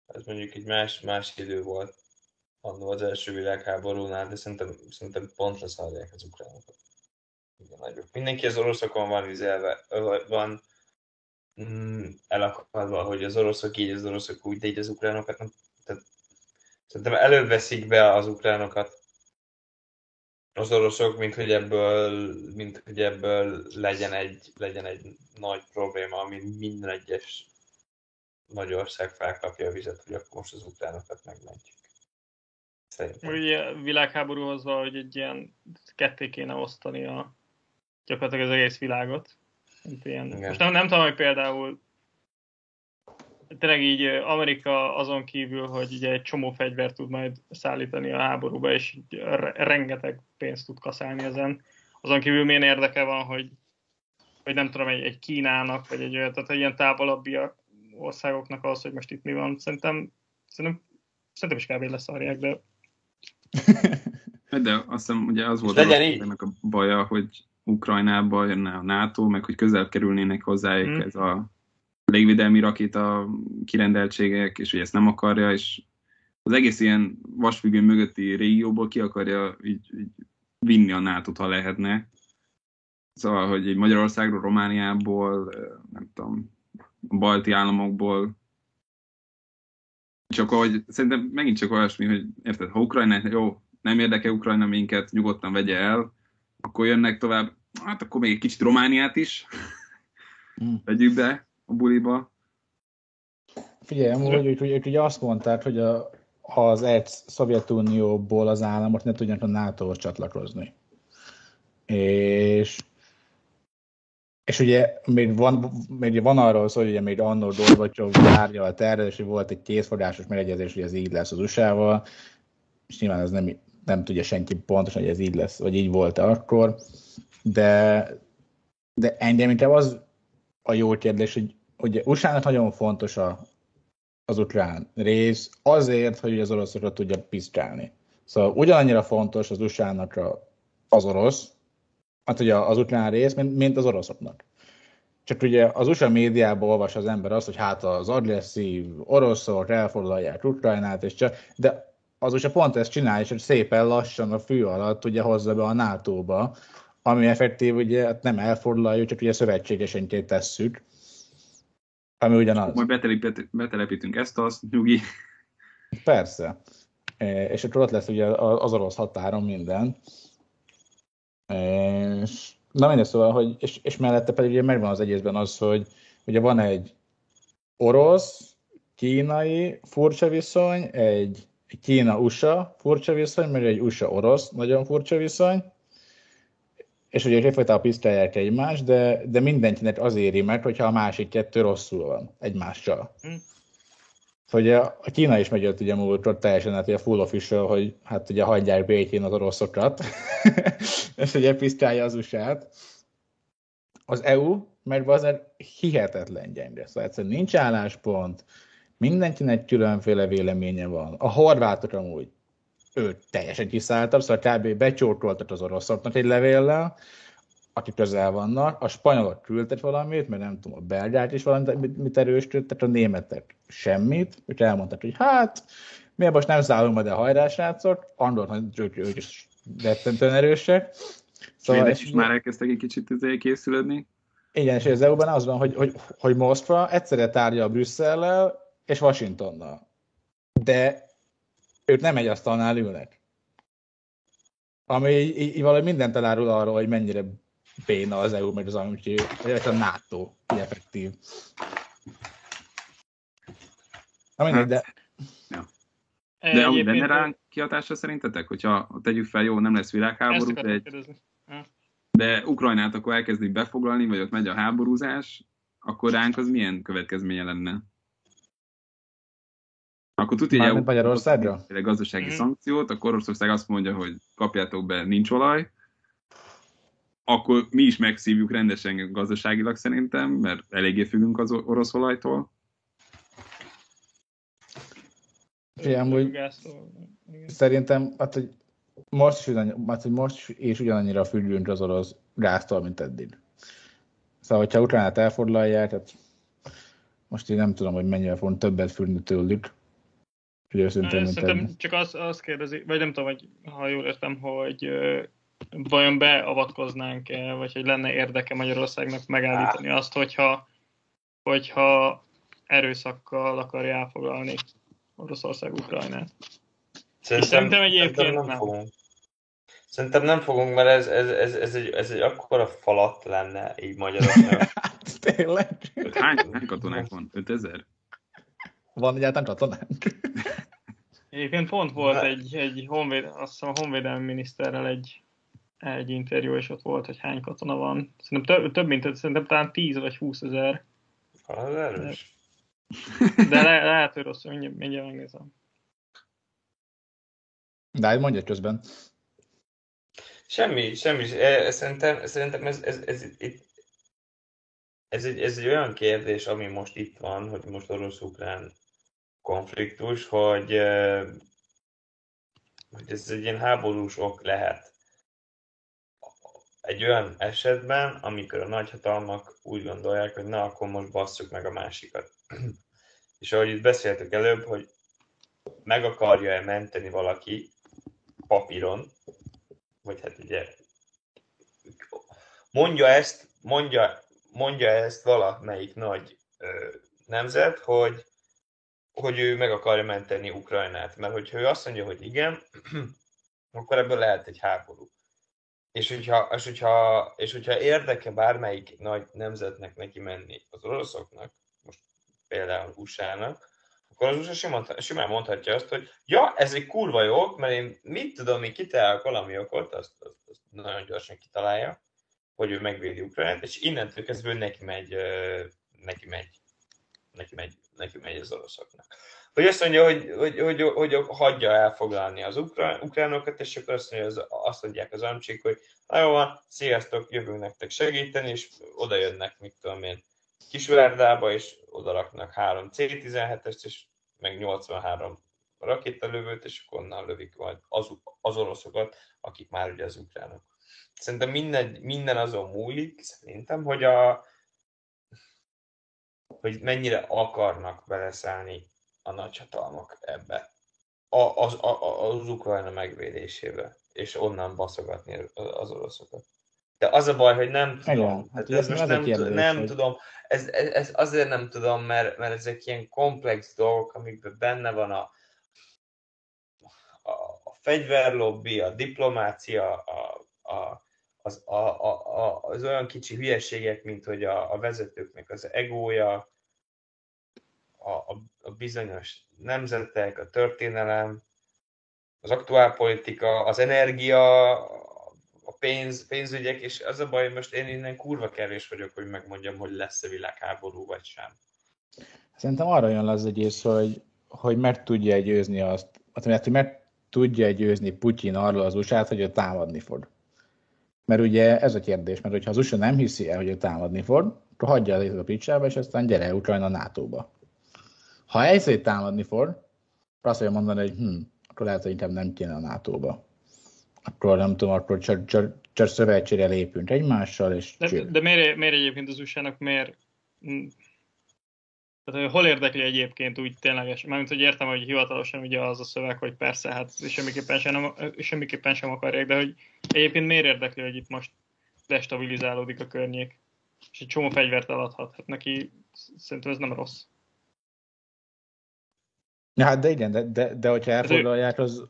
ez mondjuk egy más, más idő volt annó az első világháborúnál, de szerintem, szerintem pont leszarják az ukránokat. Igen, nagyobb. Mindenki az oroszokon van üzelve, ö, van mm, elakadva, hogy az oroszok így, az oroszok úgy, de így az ukránokat nem, tehát szerintem előbb veszik be az ukránokat az oroszok, mint hogy ebből, mint hogy ebből legyen egy, legyen egy nagy probléma, ami minden egyes nagy ország felkapja a vizet, hogy akkor most az ukránokat megmentjük. Szerintem. Ugye világháborúhoz valahogy egy ilyen ketté kéne osztani a, gyakorlatilag az egész világot. Mint ilyen. Igen. Most nem, nem tudom, hogy például tényleg így Amerika azon kívül, hogy ugye egy csomó fegyvert tud majd szállítani a háborúba, és rengeteg pénzt tud kaszálni ezen. Azon kívül milyen érdeke van, hogy, hogy nem tudom, egy, egy Kínának, vagy egy olyan, tehát egy ilyen távolabbi országoknak az, hogy most itt mi van. Szerintem, szerintem, szerintem is kb. leszarják, de De azt hiszem, ugye az volt ennek a baja, hogy Ukrajnába jönne a NATO, meg hogy közel kerülnének hozzájuk Hmm. ez a légvédelmi rakéta kirendeltségek, és hogy ezt nem akarja, és az egész ilyen vasfüggöny mögötti régióból ki akarja így, így vinni a nato ha lehetne. Szóval, hogy egy Magyarországról, Romániából, nem tudom, a balti államokból, csak hogy szerintem megint csak olyasmi, hogy érted, ha Ukrajna, jó, nem érdekel Ukrajna minket, nyugodtan vegye el, akkor jönnek tovább, hát akkor még egy kicsit Romániát is Mm. vegyük be a buliba. Figyelj, amúgy, hogy, hogy, hogy ugye azt mondták, hogy a, az ex-Szovjetunióból az államok ne tudjanak a NATO-hoz csatlakozni. És, és ugye még van, még van arról szó, hogy ugye még annó Gorbacsov tárgyalt erre, és volt egy kétforrásos megegyezés, hogy ez így lesz az USA-val, és nyilván ez nem, nem tudja senki pontosan, hogy ez így lesz, vagy így volt akkor, de, de engem inkább az a jó kérdés, hogy ugye USA-nak nagyon fontos a, az ukrán rész, azért, hogy az oroszokra tudja piszkálni. Szóval ugyanannyira fontos az USA-nak a, az orosz, hát ugye az ukrán rész, mint, mint az oroszoknak. Csak ugye az USA médiában olvas az ember azt, hogy hát az agresszív oroszok elfoglalják Ukrajnát, és csak, de az USA pont ezt csinálja, és hogy szépen lassan a fű alatt ugye hozza be a NATO-ba, ami effektív ugye hát nem elfoglaljuk, csak ugye szövetségesenként tesszük, ami ugyanaz. Majd betelepít, betelepítünk ezt, azt, nyugi. Persze. És akkor ott lesz ugye az orosz határon minden. És, na mindegy, szóval, hogy, és, és mellette pedig ugye megvan az egészben az, hogy ugye van egy orosz, kínai furcsa viszony, egy Kína-USA furcsa viszony, meg egy USA-orosz nagyon furcsa viszony, és ugye egyfajta piszkálják egymást, de, de mindenkinek az éri meg, hogyha a másik kettő rosszul van egymással. Hm. Hogy a, a Kína is megjött ugye múltkor teljesen hát ugye full official, hogy hát ugye hagyják békén az oroszokat, és ugye piszkálja az usa Az EU meg azért hihetetlen gyenge. Szóval egyszerűen nincs álláspont, mindenkinek különféle véleménye van. A horvátok amúgy ő teljesen kiszálltak, szóval kb. becsókoltak az oroszoknak egy levéllel, akik közel vannak, a spanyolok küldtek valamit, mert nem tudom, a belgák is valamit mit, mit erősítettek, a németek semmit, ők elmondták, hogy hát, miért most nem szállunk majd a hajrá, srácok, Andor, hogy ők, ők is rettentően erősek. Szóval és is már elkezdtek egy kicsit izé készülődni. Igen, és az EU-ban az van, hogy, hogy, hogy Moszkva egyszerre tárgyal Brüsszellel és Washingtonnal. De ők nem egy asztalnál ülnek. Ami így, így valahogy mindent elárul arról, hogy mennyire béna az EU, meg az amúgy, vagy a NATO, effektív. Na mindegy, de De amúgy benne ránk kihatása szerintetek? Hogyha tegyük fel, jó, nem lesz világháború, de, egy, de Ukrajnát akkor elkezdik befoglalni, vagy ott megy a háborúzás, akkor ránk az milyen következménye lenne? Akkor tudja, Mármint Magyarországra? Egy gazdasági mm. szankciót, akkor Oroszország azt mondja, hogy kapjátok be, nincs olaj, akkor mi is megszívjuk rendesen gazdaságilag szerintem, mert eléggé függünk az orosz olajtól. Igen, hogy szerintem, hát, hogy most is, ugyan, hát, hogy most is ugyanannyira függünk az orosz gáztól, mint eddig. Szóval, hogyha Ukránát elfoglalják, tehát most én nem tudom, hogy mennyire fogunk többet fürni tőlük. Mint Szerintem egy... csak azt, azt kérdezi, vagy nem tudom, hogy, ha jól értem, hogy vajon beavatkoznánk-e, vagy hogy lenne érdeke Magyarországnak megállítani azt, hogyha, hogyha erőszakkal akarja elfoglalni Oroszország Ukrajnát. szerintem egyébként szerintem nem, nem. fogunk. Szerintem nem fogunk, mert ez, ez, ez, ez, egy, ez egy akkora falat lenne így Magyarországon. Hát, tényleg. Hány, hány katonák van? 5000? Van egyáltalán katonánk? Egyébként pont volt Ne. egy, egy honvéd, azt hiszem a honvédelmi miniszterrel egy, egy interjú, és ott volt, hogy hány katona van. Szerintem több, több mint, szerintem talán 10 vagy 20 ezer, Az erős. de le, lehet, hogy rosszul, mindjárt, mindjárt megnézem. De hát mondja közben. Semmi, semmi. Eh, Szerintem, szerintem ez, ez, ez, itt, ez, egy, ez egy olyan kérdés, ami most itt van, hogy most orosz-ukrán konfliktus, hogy, eh, hogy ez egy ilyen háborús ok lehet. Egy olyan esetben, amikor a nagyhatalmak úgy gondolják, hogy na, akkor most basszuk meg a másikat. És ahogy itt beszéltük előbb, hogy meg akarja-e menteni valaki papíron, vagy hát ugye mondja ezt, mondja, mondja ezt valamelyik nagy ö, nemzet, hogy, hogy ő meg akarja menteni Ukrajnát. Mert hogyha ő azt mondja, hogy igen, akkor ebből lehet egy háború. És hogyha, és, hogyha, és hogyha érdeke bármelyik nagy nemzetnek neki menni az oroszoknak, most például USA-nak, akkor az USA simán, simán mondhatja azt, hogy ja, ez egy kurva jó, mert én mit tudom, én kitalálok valami okot, azt, azt, azt nagyon gyorsan kitalálja, hogy ő megvédi Ukrajnát, és innentől kezdve neki megy, neki megy, neki megy, neki megy az oroszoknak. Hogy azt mondja, hogy, hogy, hogy, hogy, hagyja elfoglalni az ukrán, ukránokat, és akkor azt, mondja, az, azt mondják az amcsik, hogy na jó van, sziasztok, jövünk nektek segíteni, és oda jönnek, mit tudom én, Kisvárdába, és oda raknak három C-17-est, és meg 83 rakétalövőt, és akkor onnan lövik majd az, az oroszokat, akik már ugye az ukránok. Szerintem minden, minden azon múlik, szerintem, hogy a hogy mennyire akarnak beleszállni a nagyhatalmak ebbe. A, az, a, az Ukrajna megvédésébe, és onnan baszogatni az oroszokat. De az a baj, hogy nem tudom. Igen, hát ez most nem, kérdés, nem hogy- tudom. Ez, ez, ez, azért nem tudom, mert, mert ezek ilyen komplex dolgok, amikben benne van a, a, a fegyverlobby, a diplomácia, a, a, az, a, a, a, az olyan kicsi hülyeségek, mint hogy a, a vezetőknek az egója, a, a, a bizonyos nemzetek, a történelem, az aktuálpolitika, az energia, a pénz, pénzügyek, és az a baj, hogy most én innen kurva kevés vagyok, hogy megmondjam, hogy lesz-e világháború, vagy sem. Szerintem arra jön le az egész, hogy, hogy meg tudja győzni azt, hát, mert hogy meg tudja győzni Putyin arról az usa hogy ő támadni fog. Mert ugye ez a kérdés, mert hogyha az USA nem hiszi el, hogy ő támadni fog, akkor hagyja el a picsába, és aztán gyere Ukrajna NATO-ba. Ha egyszer támadni fog, akkor azt fogja mondani, hogy hm, akkor lehet, hogy inkább nem kéne a NATO-ba. Akkor nem tudom, akkor csak, csak, csak szövetségre lépünk egymással, és De, cső. de miért, miért egyébként az USA-nak miért... mm, Tehát, hogy hol érdekli egyébként úgy tényleges, mármint, hogy értem, hogy hivatalosan ugye az a szöveg, hogy persze, hát semmiképpen sem, nem, semmiképpen sem akarják, de hogy egyébként miért érdekli, hogy itt most destabilizálódik a környék, és egy csomó fegyvert eladhat. Hát neki szerintem ez nem rossz. Ja, hát de igen, de, de, de hogyha elfoglalják, az,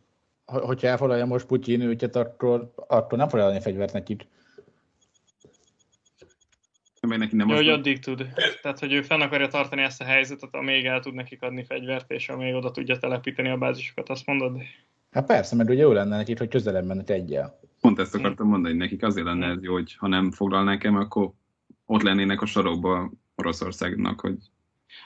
ho- hogyha elfoglalja most Putyin őket, akkor, akkor nem fog eladni fegyvert nekik. Neki nem Ja, az hogy addig tud. Tehát, hogy ő fenn akarja tartani ezt a helyzetet, amíg el tud nekik adni fegyvert, és amíg oda tudja telepíteni a bázisokat, azt mondod? Hát persze, mert ugye jó lenne nekik, hogy közelebb mennek egyel. Pont ezt akartam mondani, hogy nekik azért lenne ez jó, hogy ha nem foglalnák el, akkor ott lennének a sarokba Oroszországnak, hogy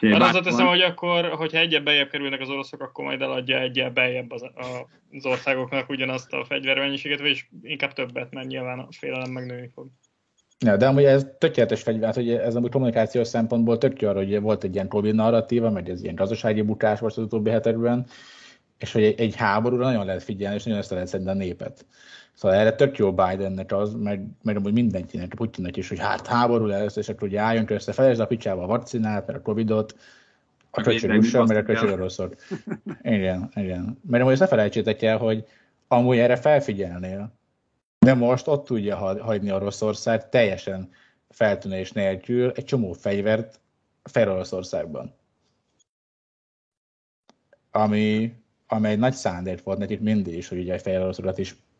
Azzal teszem, hogy akkor, hogyha egyebb beljebb kerülnek az oroszok, akkor majd eladja egyel beljebb az, a, az országoknak ugyanazt a fegyvermennyiséget, és inkább többet, mert nyilván a félelem megnőni fog. Ja, de amúgy ez tökéletes fegyver, hát ugye ez amúgy kommunikációs szempontból tök jó arra, hogy volt egy ilyen Tolkien narratíva, meg ez ilyen gazdasági bukás most az utóbbi hetekben, és hogy egy, egy háborúra nagyon lehet figyelni, és nagyon össze lehet szedni a népet. Szóval erre tök jó Bidennek az, meg, meg amúgy mindenkinek, a Putyinnak is, hogy hát háború lesz, és akkor hogy álljon össze, felejtsd a picsába a vakcinát, mert a Covidot, a Meg köcsög USA, meg a köcsög el. oroszot. Igen, igen. Mert amúgy ezt ne felejtsétek el, hogy amúgy erre felfigyelnél. De most ott tudja ha- hagyni Oroszország teljesen feltűnés nélkül egy csomó fegyvert fel Oroszországban. Ami, ami egy nagy szándék volt nekik mindig is, hogy ugye a Fehér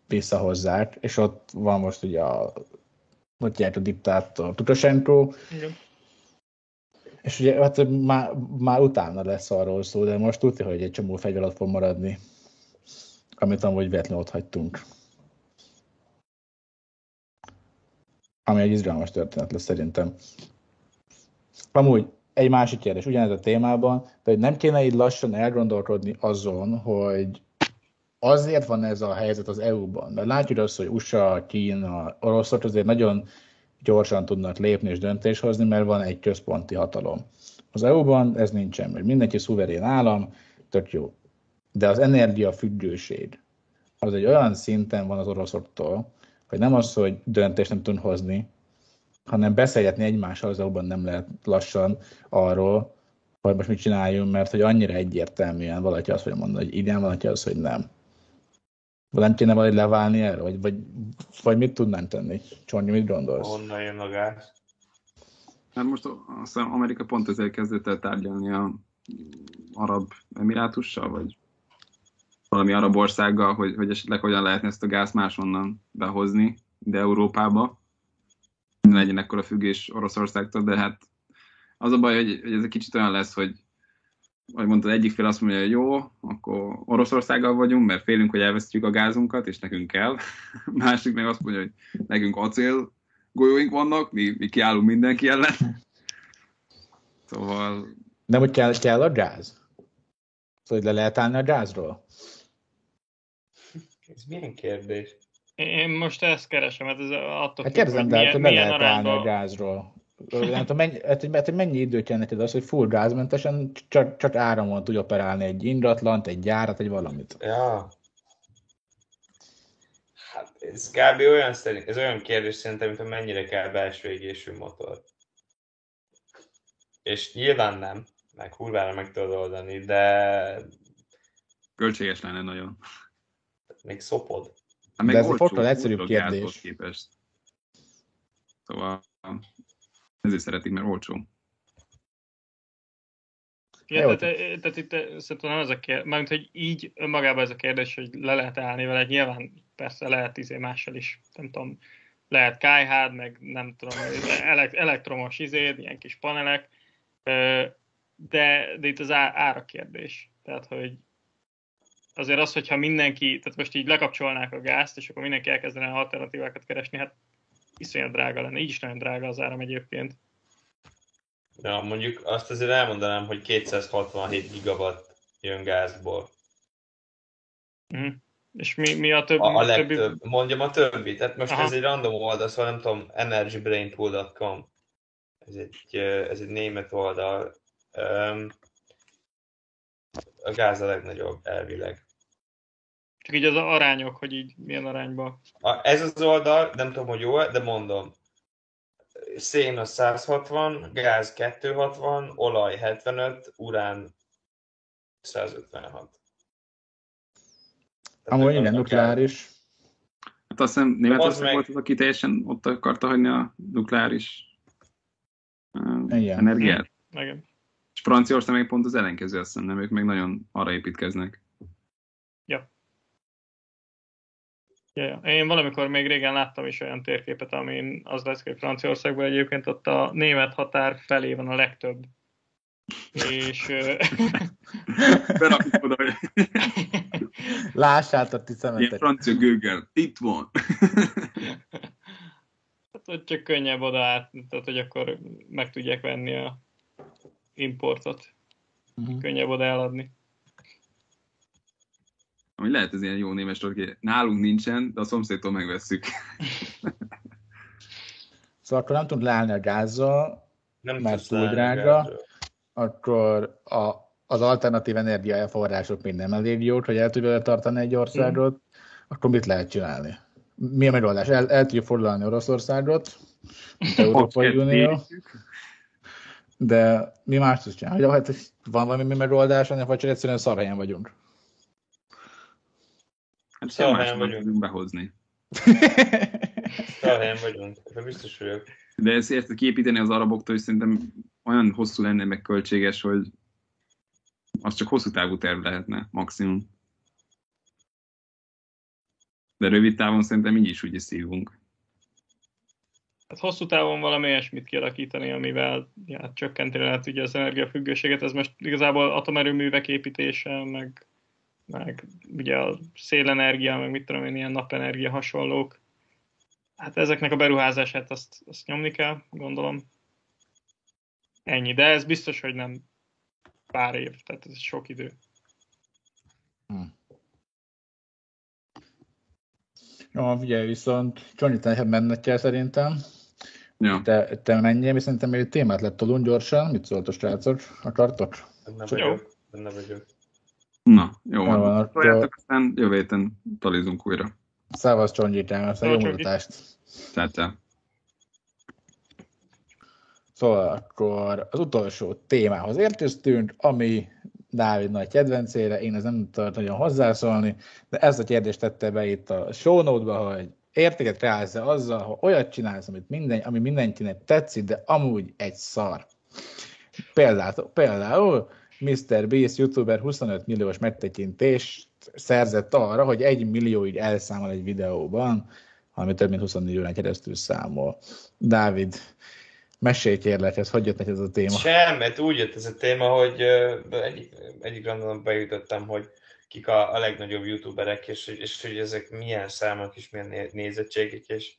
Is visszahozzák, és ott van most ugye a, ott járt a diktátor Tukasenko, Igen. és ugye hát már, már utána lesz arról szó, de most tudja, hogy egy csomó fegyver ott fog maradni, amit amúgy véletlenül ott hagytunk. Ami egy izgalmas történet lesz szerintem. Amúgy egy másik kérdés, ugyanez a témában, de hogy nem kéne így lassan elgondolkodni azon, hogy azért van ez a helyzet az EU-ban, mert látjuk azt, hogy USA, Kína, Oroszok azért nagyon gyorsan tudnak lépni és döntés hozni, mert van egy központi hatalom. Az EU-ban ez nincsen, mert mindenki szuverén állam, tök jó. De az energia függőség az egy olyan szinten van az oroszoktól, hogy nem az, hogy döntést nem tudunk hozni, hanem beszélgetni egymással az EU-ban nem lehet lassan arról, hogy most mit csináljunk, mert hogy annyira egyértelműen valaki azt fogja mondani, hogy igen, valaki azt, hogy nem. Vagy nem kéne valahogy leválni erről, vagy, vagy, vagy mit tudnánk tenni? Csonyi, mit gondolsz? Honnan jön a gáz? Hát most azt hiszem Amerika pont ezért kezdett el tárgyalni a arab emirátussal, vagy valami arab országgal, hogy, hogy esetleg hogyan lehetne ezt a gáz máshonnan behozni ide Európába. Ne legyen ekkora függés Oroszországtól, de hát az a baj, hogy, hogy ez egy kicsit olyan lesz, hogy ahogy mondtad, egyik fél azt mondja, hogy jó, akkor Oroszországgal vagyunk, mert félünk, hogy elvesztjük a gázunkat, és nekünk kell. Másik meg azt mondja, hogy nekünk acél golyóink vannak, mi, mi kiállunk mindenki ellen. Szóval Nem, hogy kell, kell a gáz? Szóval, hogy le lehet állni a gázról? Ez milyen kérdés? Én most ezt keresem, hát ez attól Hát függ, kérdezem, hogy de hát, milyen, milyen lehet állni a arányban... gázról. Nem tudom, mennyi, hát, hogy- hát, hogy mennyi idő kell neked az, hogy full gázmentesen csak, csak áramon tudj operálni egy ingatlant, egy gyárat, egy valamit. Ja. Hát ez kb. olyan, szerint, ez olyan kérdés szerintem, mint hogy mennyire kell belső égésű motor. És nyilván nem, meg kurvára meg tudod oldani, de költséges lenne nagyon. még szopod. Hát De ez olcsó, sokkal egyszerűbb kérdés. Képest. Szóval ezért szeretik, mert olcsó. Ja, tehát, tehát itt eh, szerintem nem ez a kérdés, mármint, hogy így önmagában ez a kérdés, hogy le lehet állni vele, nyilván persze lehet izé mással is, nem tudom, lehet kájhád, meg nem tudom, elek, elektromos izéd, ilyen kis panelek, de, de itt az ára kérdés. Tehát, hogy azért az, hogyha mindenki, tehát most így lekapcsolnák a gázt, és akkor mindenki elkezdene alternatívákat keresni, hát iszonyat drága lenne. Így is nagyon drága az áram egyébként. Ja, mondjuk azt azért elmondanám, hogy 267 gigawatt jön gázból. Mhm. És mi, mi a többi? A, a többi legtöbb, mondjam a többit. Tehát most Aha. ez egy random oldal, szóval nem tudom, energybrainpool.com. Ez egy, ez egy német oldal. A gáz a legnagyobb elvileg. Csak így az arányok, hogy így milyen arányban. A, ez az oldal, nem tudom, hogy jó de mondom. Szén a 160, gáz 260, olaj 75, urán 156. Tehát Amúgy igen, nukleáris. Hát azt hiszem Németország meg- volt az, aki teljesen ott akarta hagyni a nukleáris uh, Igen. energiát. Igen. És Franciaország meg pont az ellenkező, azt hiszem, nem? Ők meg nagyon arra építkeznek. Ja, ja. Én valamikor még régen láttam is olyan térképet, amin az lesz, hogy Franciaországban egyébként ott a német határ felé van a legtöbb. És Berakjuk oda, hogy Lássátok ti ilyen szemetek. francia gőggel. Itt van. hát ott csak könnyebb oda át, tehát hogy akkor meg tudják venni a importot. Mhm. Könnyebb oda eladni. Ami lehet ez ilyen jó némes hogy nálunk nincsen, de a szomszédtól megvesszük. Szóval akkor nem tudunk leállni a gázzal, Nem Mert tudsz túl drága. akkor a, az alternatív energiaforrások még nem elég jók, hogy el tudja tartani egy országot, akkor mit lehet csinálni? Mi a megoldás? El, el tudjuk foglalni Oroszországot, mint Európai Unió, de mi más is csinálni? Hogy hát van valami megoldás, vagy csak egyszerűen szarhelyen vagyunk. Hát helyen más vagyunk. behozni. Talán vagyunk, ebben biztos vagyok. De ezt, ezt kiépíteni az araboktól, és szerintem olyan hosszú lenne, meg költséges, hogy az csak hosszú távú terv lehetne, maximum. De rövid távon szerintem így is úgy szívunk. Hát hosszú távon valami olyasmit kialakítani, amivel ja, csökkenteni lehet ugye az energiafüggőséget. Ez most igazából atomerőművek építése, meg, meg ugye a szélenergia, meg mit tudom én, ilyen napenergia hasonlók. Hát ezeknek a beruházását azt, azt nyomni kell, gondolom. Ennyi, de ez biztos, hogy nem pár év, tehát ez sok idő. Jó, figyelj, viszont Johnny te menned kell szerintem. Ja. Te, te menjél, mi szerintem még egy témát letolunk gyorsan. Mit szóltok, srácok? Akartok? Benne Jó. vagyok, benne vagyok. Na, jó van, van. akkor- Toljátok, aztán jövő héten talizunk újra. Szávasz Csongyitám, aztán jó mutatást. Tehát, Szóval akkor az utolsó témához érkeztünk, ami Dávid nagy kedvencére, én ez nem tudok nagyon hozzászólni, de ezt a kérdést tette be itt a show note-ba, hogy értéket kreálsz azzal, ha olyat csinálsz, amit minden, ami mindenkinek tetszik, de amúgy egy szar. Például, például Mr. Beast youtuber 25 milliós megtekintést szerzett arra, hogy egy millióig elszámol egy videóban, ami több mint 24 órán keresztül számol. Dávid, mesélj kérlek, ez hogy jött neked ez a téma? Sem, mert úgy jött ez a téma, hogy ö, egyik, random bejutottam, hogy kik a, a legnagyobb youtuberek, és, és hogy ezek milyen számok és milyen né- nézettségek, és,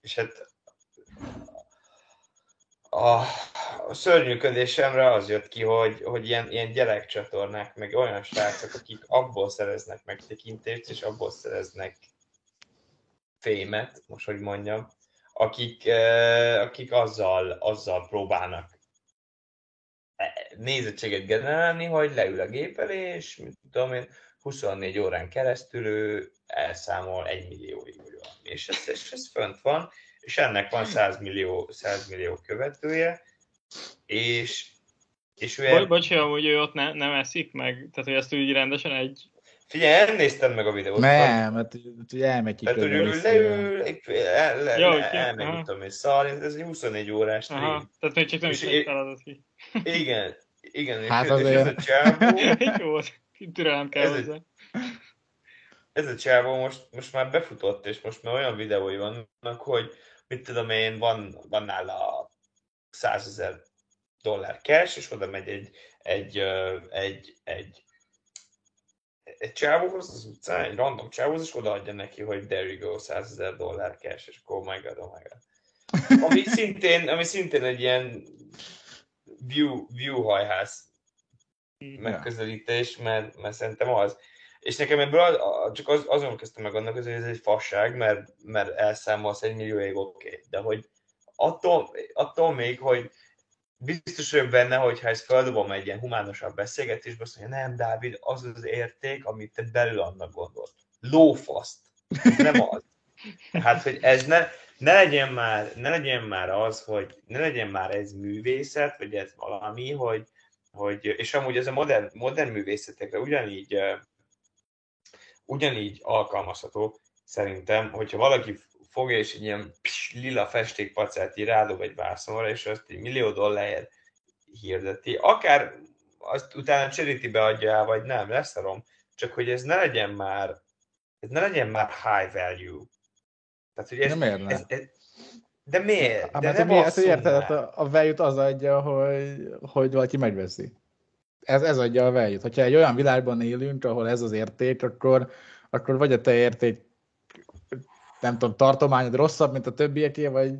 és hát a, a szörnyűködésemre az jött ki, hogy, hogy ilyen, ilyen gyerekcsatornák, meg olyan srácok, akik abból szereznek megtekintést, és abból szereznek fémet, most hogy mondjam, akik, akik azzal, azzal próbálnak eh, nézettséget generálni, hogy leül a gép elé, és mit tudom én, 24 órán keresztül ő elszámol 1 millióig, vagy valami. És ez, és ez fönt van, és ennek van 100 millió, 100 millió követője, és, és ő Bocsi, amúgy ő ott ne, nem eszik meg, tehát hogy ezt úgy rendesen egy... Figyelj, nem néztem meg a videót. Nem, hát hogy elmegy ki Tehát, hogy ő leül, el, le, Jó, le, ki- elmegy, aha. mit tudom én, szar, ez egy 24 órás stream. Aha, tehát még csak nem És is feladat ki. Igen, igen, és, Hát és ez azért. a csávó, Jó, türelem kell Ez hozzá. ez a csávó most, most már befutott, és most már olyan videói vannak, hogy mit tudom én, van, van nála 100 ezer dollár cash, és oda megy egy, egy, egy, egy, egy csávóhoz az utcán, egy random csávóhoz, és odaadja neki, hogy there you go, 100 ezer dollár cash, és akkor oh my god, oh my god. Ami szintén, ami szintén egy ilyen view, view hajház megközelítés, mert, mert szerintem az. És nekem ebből az, csak az, azon kezdtem meg annak, hogy ez egy fasság, mert, mert elszámolsz egy millióig oké, okay. de hogy attól, attól még, hogy biztos vagyok benne, hogy ha ezt feldobom egy ilyen humánosabb beszélgetésbe, azt mondja, nem, Dávid, az az érték, amit te belül annak gondolsz. Lófaszt. Nem az. Hát, hogy ez ne, ne legyen már, ne legyen már az, hogy ne legyen már ez művészet, vagy ez valami, hogy, hogy és amúgy ez a modern, modern művészetekre ugyanígy, ugyanígy alkalmazható, szerintem, hogyha valaki fogja és egy ilyen pss, lila festékpacát ír rádob egy vászonra, és azt egy millió dollárért hirdeti, akár azt utána charity beadja el, vagy nem, leszarom, csak hogy ez ne legyen már, ez ne legyen már high value. Tehát, hogy ez, De miért ez, ez, de miért? Hát, De hát, basszunk érted, hát a, a value az adja, hogy, hogy valaki megveszi. Ez, ez adja a value Hogyha egy olyan világban élünk, ahol ez az érték, akkor, akkor vagy a te érték, nem tudom, tartományod rosszabb, mint a többieké, vagy,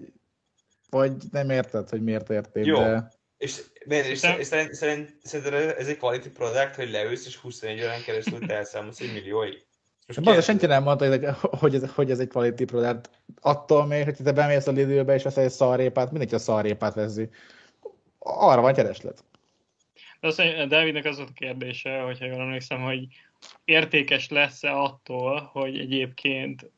vagy nem érted, hogy miért érték, Jó. de... És, miért, és Szerintem- szerint, szerint, szerinted ez egy quality product, hogy leülsz és 24 órán keresztül te elszámolsz egy millióig? Most Baza, senki nem mondta, hogy ez, hogy, ez, hogy ez egy quality product. Attól még, hogy te bemész a Lidlbe és veszel egy szarrépát, mindenki a szarrépát veszi. Arra van kereslet. De azt mondja, Dávidnek az volt a kérdése, hogyha jól emlékszem, hogy értékes lesz-e attól, hogy egyébként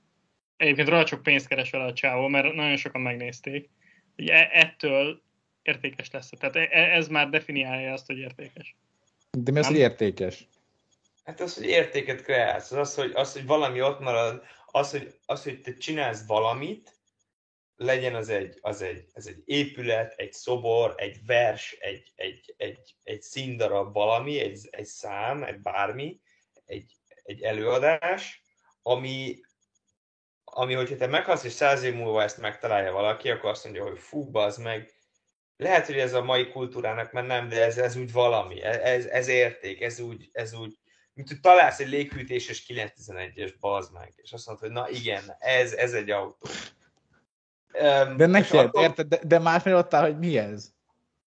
egyébként rohadt sok pénzt keres vele a csávó, mert nagyon sokan megnézték. Ugye e- ettől értékes lesz. Tehát e- e- ez már definiálja azt, hogy értékes. De mi az, hogy értékes? Hát az, hogy értéket kreálsz, az, az, hogy, az, hogy valami ott marad, az, hogy, az, hogy te csinálsz valamit, legyen az egy, az egy, az egy épület, egy szobor, egy vers, egy, egy, egy, egy színdarab valami, egy, egy szám, egy bármi, egy, egy előadás, ami, ami, hogyha te meghalsz, és száz év múlva ezt megtalálja valaki, akkor azt mondja, hogy fú, az meg, lehet, hogy ez a mai kultúrának már nem, de ez, ez úgy valami, ez, ez érték, ez úgy, ez úgy, mint hogy találsz egy léghűtéses 911-es, bazd meg, és azt mondod, hogy na igen, ez, ez egy autó. De neked, akkor- érted? De, de másfél ottál, hogy mi ez?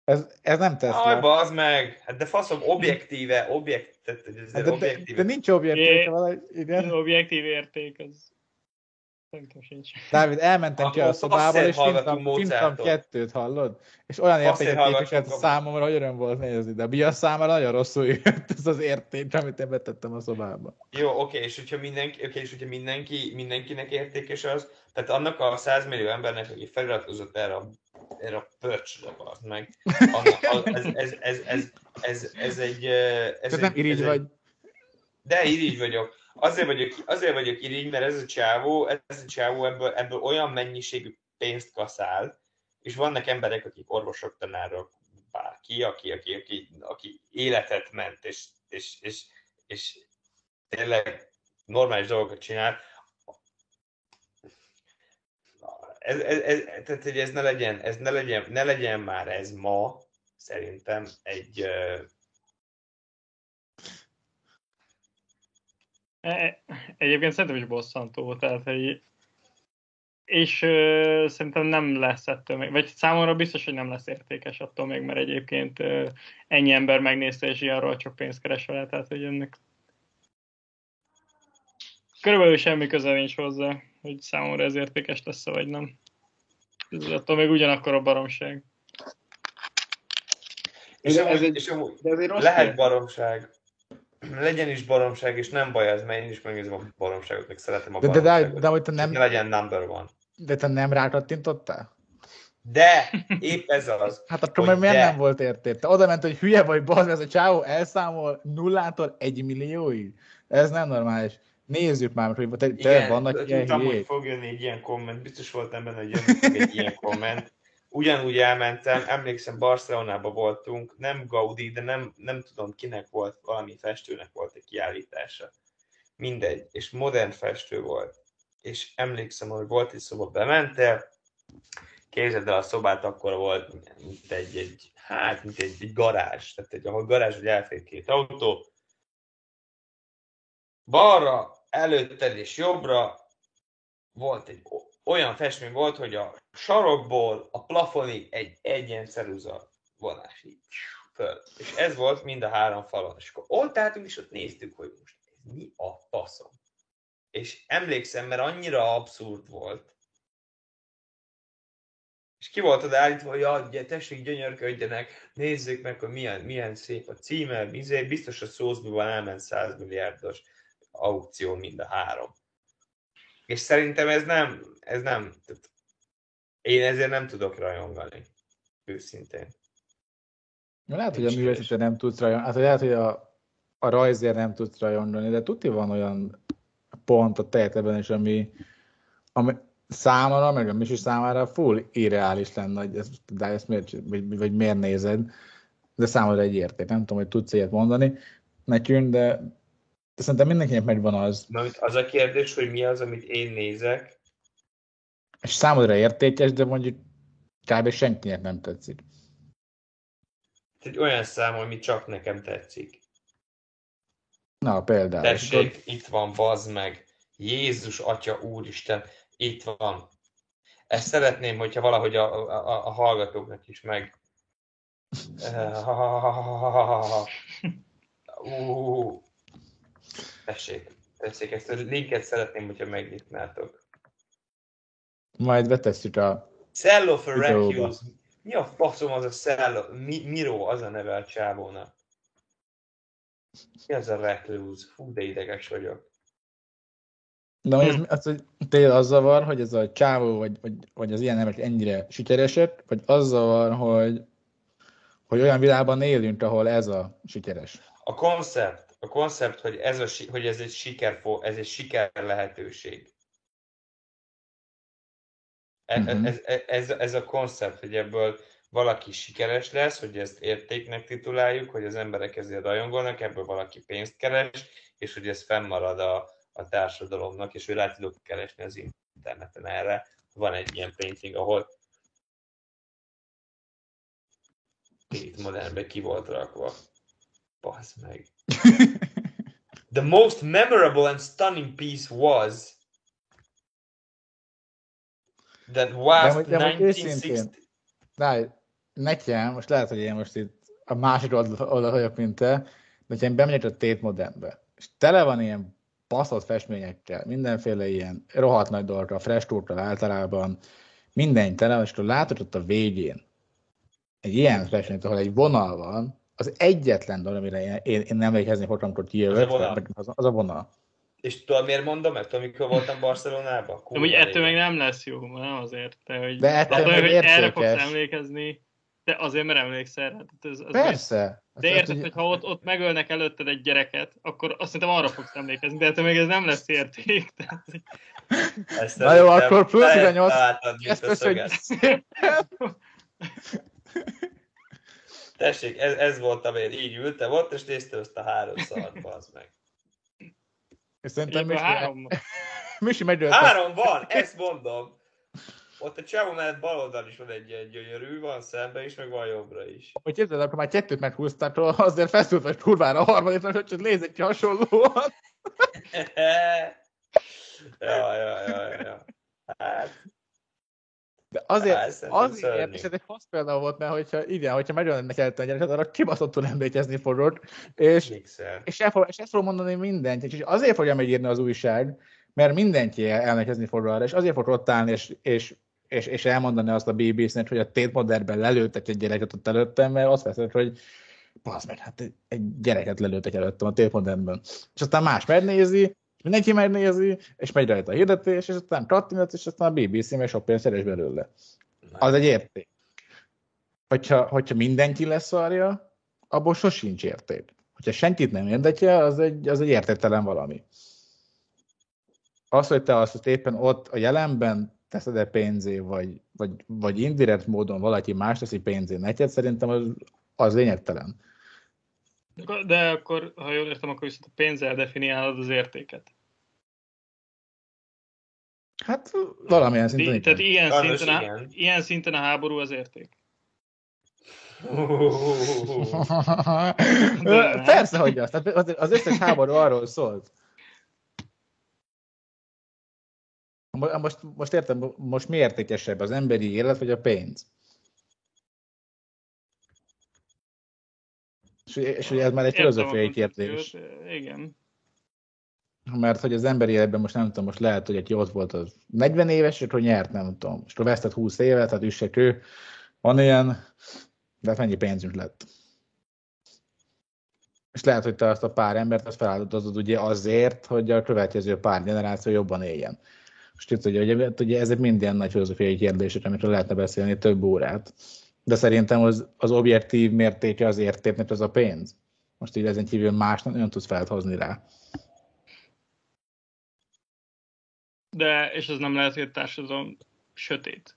Ez, ez nem Aj, Tesla. bazd meg! Hát de faszom, objektíve, objekt, tehát ez Hát de, de, objektíve. de nincs objektív, É. valahogy, Az igen. objektív érték, az szerintem sincs. Dávid, elmentem ki a szobából, és Mozartot. kettőt, hallod? És olyan a- számomra, hogy öröm volt nézni, de a Bia számára nagyon rosszul jött ez az érték, amit én betettem a szobába. Jó, oké, és hogyha mindenki, oké, és hogyha mindenki, mindenkinek értékes az, tehát annak a 100 millió embernek, aki feliratkozott erre a, erre a pörcsre, az meg, annak, az, ez, ez, ez, ez, ez, ez, egy... Ez Ez egy, nem irigy ez vagy. Egy, de irigy vagyok. Azért vagyok, azért vagyok irigy, mert ez a csávó, ez a csávó ebből, ebből olyan mennyiségű pénzt kaszál, és vannak emberek, akik orvosok, tanárok, bárki, aki, aki, aki, aki életet ment, és, és, és, és tényleg normális dolgokat csinál. Ez, ez, ez, tehát, hogy ez ne legyen, ez ne legyen, ne legyen már ez ma, szerintem egy, ö, E- Egyébként szerintem is bosszantó, tehát hogy és ö, szerintem nem lesz ettől még, vagy számomra biztos, hogy nem lesz értékes attól még, mert egyébként ö, ennyi ember megnézte, és ilyenről csak pénzt keres vele, tehát hogy ennek körülbelül semmi köze nincs hozzá, hogy számomra ez értékes lesz vagy nem. Ez attól még ugyanakkor a baromság. és, Ez- ez egy- és amúgy De ez egy rossz lehet baromság. Legyen is baromság, és nem baj ez, mert én is megnézem a baromságot, meg szeretem a De, de, de, baromságot. de, hogy te nem, ne legyen number one. de te nem rákattintottál? De, épp ez az. Hát akkor Hogy meg miért de. nem volt érték? Te oda ment, hogy hülye vagy, bazd, ez a csávó elszámol nullától egy millióig? Ez nem normális. Nézzük már, hogy te, te vannak ilyen tudtam, hogy hülyék. fog jönni egy ilyen komment, biztos voltam benne, hogy fog egy ilyen komment. Ugyanúgy elmentem, emlékszem, Barcelonában voltunk, nem Gaudi, de nem, nem tudom kinek volt, valami festőnek volt egy kiállítása. Mindegy, és modern festő volt. És emlékszem, hogy volt egy szoba, bementél, képzeld el a szobát, akkor volt mint egy, egy hát, mint egy, egy garázs, tehát egy, ahol garázs, hogy elfér két autó, balra, előtted és jobbra volt egy olyan festmény volt, hogy a sarokból a plafonig egy egyen ceruza vonás így föl. És ez volt mind a három falon. És akkor ott álltunk, és ott néztük, hogy most ez mi a faszom. És emlékszem, mert annyira abszurd volt. És ki volt oda állítva, hogy ja, ugye, tessék, gyönyörködjenek, nézzék meg, hogy milyen, milyen szép a címe, izé, biztos a szózbiban elment 100 milliárdos aukció mind a három. És szerintem ez nem, ez nem, tehát én ezért nem tudok rajongani. Őszintén. Lehet, hogy a Nincs művészete nem tudsz rajongani, hát lehet, hogy a, a rajzért nem tudsz rajongani, de tuti van olyan pont a teheteben is, ami, ami számomra, meg a Misi számára full irreális lenne, hogy ezt, de ezt miért, vagy, vagy miért nézed, de számomra egy érték. Nem tudom, hogy tudsz ilyet mondani nekünk, de, de szerintem mindenkinek megvan az, Na, az a kérdés, hogy mi az, amit én nézek, és számodra értékes, de mondjuk kb. senkinek nem tetszik. egy olyan szám, ami csak nekem tetszik. Na, például. és akkor- Tessék, itt van, bazd meg. Jézus, Atya, Úristen, itt van. Ezt szeretném, hogyha valahogy a, a, a hallgatóknak is meg... Ú, tessék, tessék, ezt a linket szeretném, hogyha megnyitnátok. Majd betesszük a for Videóba. Recuse. Mi a faszom az a Cello? Mi, Miro az a neve a csávónak. Mi az a Recluse? Fú, de ideges vagyok. De hogy Hm. az, hogy tényleg az zavar, hogy ez a csávó, vagy, vagy, vagy az ilyen emberek ennyire sikeresek, vagy az zavar, hogy, hogy olyan világban élünk, ahol ez a sikeres. A koncept, a koncept, hogy ez, a, hogy ez egy siker, ez egy siker lehetőség. E- Mhm. Ez, ez, ez, ez a koncept, hogy ebből valaki sikeres lesz, hogy ezt értéknek tituláljuk, hogy az emberek ezért rajongolnak, ebből valaki pénzt keres, és hogy ez fennmarad a, a társadalomnak, és hogy rá tudok keresni az interneten erre. Van egy ilyen painting, ahol itt modernbe ki volt rakva. Basz meg. The most memorable and stunning piece was that De de hogy 1960... őszintén, de nekem, most lehet, hogy én most itt a másik oldal vagyok, mint te, de hogyha én bemegyek a Tate Modernbe, és tele van ilyen baszott festményekkel, mindenféle ilyen rohadt nagy dolgokra, fresh túrtól általában, minden tele és akkor látod ott a végén egy ilyen festményt, ahol egy vonal van, az egyetlen dolog, amire én, én, én emlékezni fogok, amikor kijövök, Az a vonal. az, az a vonal. És tudod miért mondom? Mert amikor voltam Barcelonában? De kurva úgy ettől meg nem lesz jó, nem azért. De, hogy, De ettől meg hogy erre fogsz emlékezni, de azért, mert emlékszel rá. Tehát Ez, az Persze. De Hát, érted, hogy- hogy ha ott, ott megölnek előtted egy gyereket, akkor azt szerintem arra fogsz emlékezni, de ettől még ez nem lesz érték. Tehát, hogy- Ezt Na jó, akkor plusz te 18 találtad, mint Ezt szépen. Tessék, ez, ez voltam én, így ültem ott, és néztem ezt a három szart, bazd meg. És szerintem Misi, három. Misi megölt. Három van, ezt mondom. Ott a csávó mellett bal oldal is van egy ilyen gyönyörű, van szembe is, meg van jobbra is. Hogy képzeld, akkor már kettőt meghúzták, azért feszült vagy kurvára a harmadikra, hogy csak nézzek ki hasonlóan. ja, ja, ja, ja. Hát, De azért, szerintem azért, szörnyű. és ez egy fasz példa volt, mert hogyha igen, hogyha megölnek el a gyereket, arra kibaszottul emlékezni fogod, és, mixer. és, el fog, és ezt fogom mondani mindent, és azért fogja megírni az újság, mert mindenki emlékezni fog arra, és azért fog ott állni, és, és, és, és elmondani azt a BBC-nek, hogy a Tate Modernben lelőttek egy gyereket ott előttem, mert azt veszed, hogy Bazd meg, hát egy, gyereket lelőttek előttem a Tate Modernben. És aztán más megnézi, mindenki megnézi, és megy rajta a hirdetés, és aztán kattinat, és aztán a BBC meg sok pénzt keres belőle. Az egy érték. Hogyha, hogyha mindenki leszarja, abból sosincs érték. Hogyha senkit nem érdekel, az egy, az egy értéktelen valami. Az, hogy te azt, hogy éppen ott a jelenben teszed -e pénzé, vagy, vagy, vagy indirekt módon valaki más teszi pénzé neked, szerintem az, az lényegtelen. De akkor, ha jól értem, akkor viszont a pénzzel definiálod az értéket. Hát valamilyen szinten Tehát ilyen Sajnos szinten, a, igen. ilyen szinten a háború az érték. Persze, hogy az. Tehát az, összes háború arról szólt. Mo- Most, most értem, most mi értékesebb, az emberi élet, vagy a pénz? És, és ugye ez már egy filozófiai kérdés. Igen. Mert hogy az emberi életben most nem tudom, most lehet, hogy aki ott volt az 40 éves, és hogy nyert, nem tudom. És akkor vesztett 20 évet, tehát üssek ő. Van ilyen, de hát mennyi pénzünk lett. És lehet, hogy te azt a pár embert azt feláldozod ugye azért, hogy a következő pár generáció jobban éljen. Most itt ugye, ugye, ugye ezek mind ilyen nagy filozófiai kérdések, amikről lehetne beszélni több órát. De szerintem az, az objektív mértéke az értéknek az a pénz. Most így ezen kívül más nem, tudsz felhozni rá. De, és az nem lehet, hogy a társadalom sötét.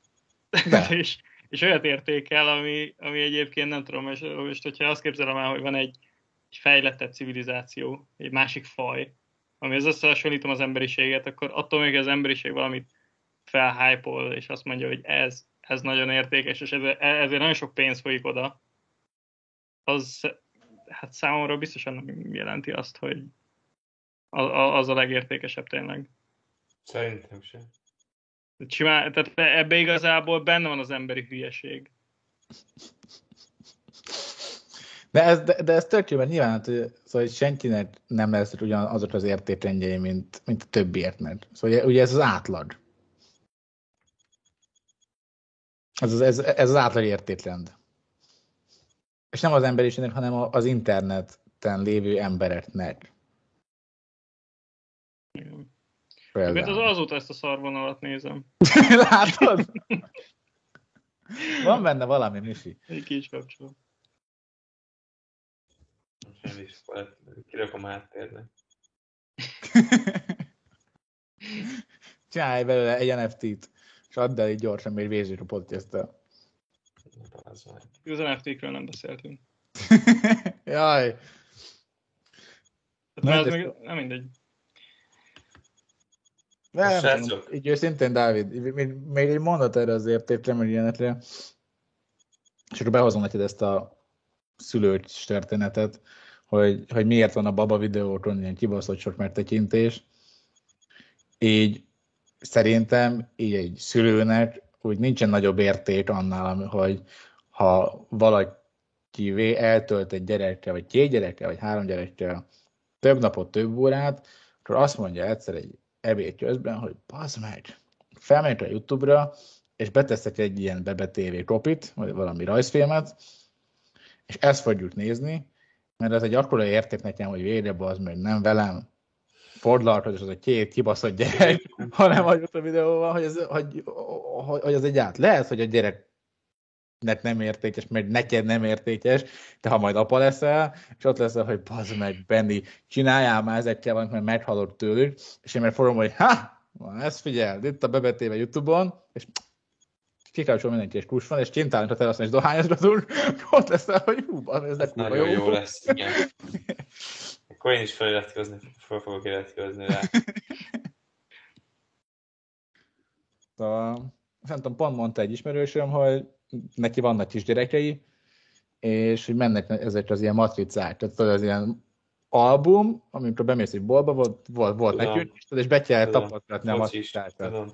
De. és, és olyat értékel, ami, ami egyébként nem tudom, és most hogyha azt képzelem el, hogy van egy, egy fejlettebb civilizáció, egy másik faj, ami az összehasonlítom az emberiséget, akkor attól még az emberiség valamit felhájpol, és azt mondja, hogy ez, ez nagyon értékes, és ezért, nagyon sok pénz folyik oda, az hát számomra biztosan nem jelenti azt, hogy az, a legértékesebb tényleg. Szerintem sem. Simán, tehát ebbe igazából benne van az emberi hülyeség. De ez, de, de ez tök jó, mert nyilván, hát, hogy, szóval hogy senkinek nem lesz ugyan azok az értékrendjei, mint, mint a többieknek. Szóval ugye, ugye ez az átlag. Ez, az- ez, ez az átlag értékrend. És nem az emberiségnek, hanem az interneten lévő embereknek. Igen. Mert az Például. azóta ezt a szarvonalat nézem. Látod? Van benne valami, Misi. Egy kicsi kapcsolat. Nem is, kirakom háttérnek. Csinálj belőle egy NFT-t, és add el így gyorsan, még végzős a podcast-tel. Az meg. NFT-kről nem beszéltünk. Jaj, Tehát Nem, nem, de- még, nem mindegy. nem, tudom, így őszintén, Dávid, még, még egy mondat erre az értékre, meg ilyenekre, és akkor behozom neked ezt a szülős történetet, hogy, hogy miért van a baba videókon ilyen kibaszott sok megtekintés. Így szerintem így egy szülőnek úgy nincsen nagyobb érték annál, hogy ha valaki eltölt egy gyerekkel, vagy két gyerekkel, vagy három gyerekkel több napot, több órát, akkor azt mondja egyszer egy ebéd közben, hogy bazd meg, felmegyek a YouTube-ra, és beteszek egy ilyen Bebe TV kopit, vagy valami rajzfilmet, és ezt fogjuk nézni, mert ez egy akkora érték nekem, hogy végre az meg nem velem fordulhatod, és az a két kibaszott gyerek, hanem hagyott a videóban, hogy, ez, hogy, hogy, hogy az egy át. Lehet, hogy a gyerek nem értékes, meg neked nem értékes, de ha majd apa leszel, és ott leszel, hogy bazd meg, Benni, csináljál már ezekkel valamit, mert meghalott tőlük, és én meg fogom, hogy ha, ezt figyeld, itt a bebetéve YouTube-on, és kikapcsol mindenki, és kus van, és kintálunk a teraszon, és dohányozgatunk, ott leszel, hogy hú, bazd, ez Ez nagyon jó. jó lesz, igen. Akkor én is feliratkozni, fel fogok iratkozni rá. Szóval, nem tudom, pont mondta egy ismerősöm, hogy neki vannak kisgyerekei, és hogy mennek ezek az ilyen matricák, tehát az ilyen album, amikor bemész egy boltba, volt, volt, volt nekünk, és be kell Tudom. tapasztalatni a tudom.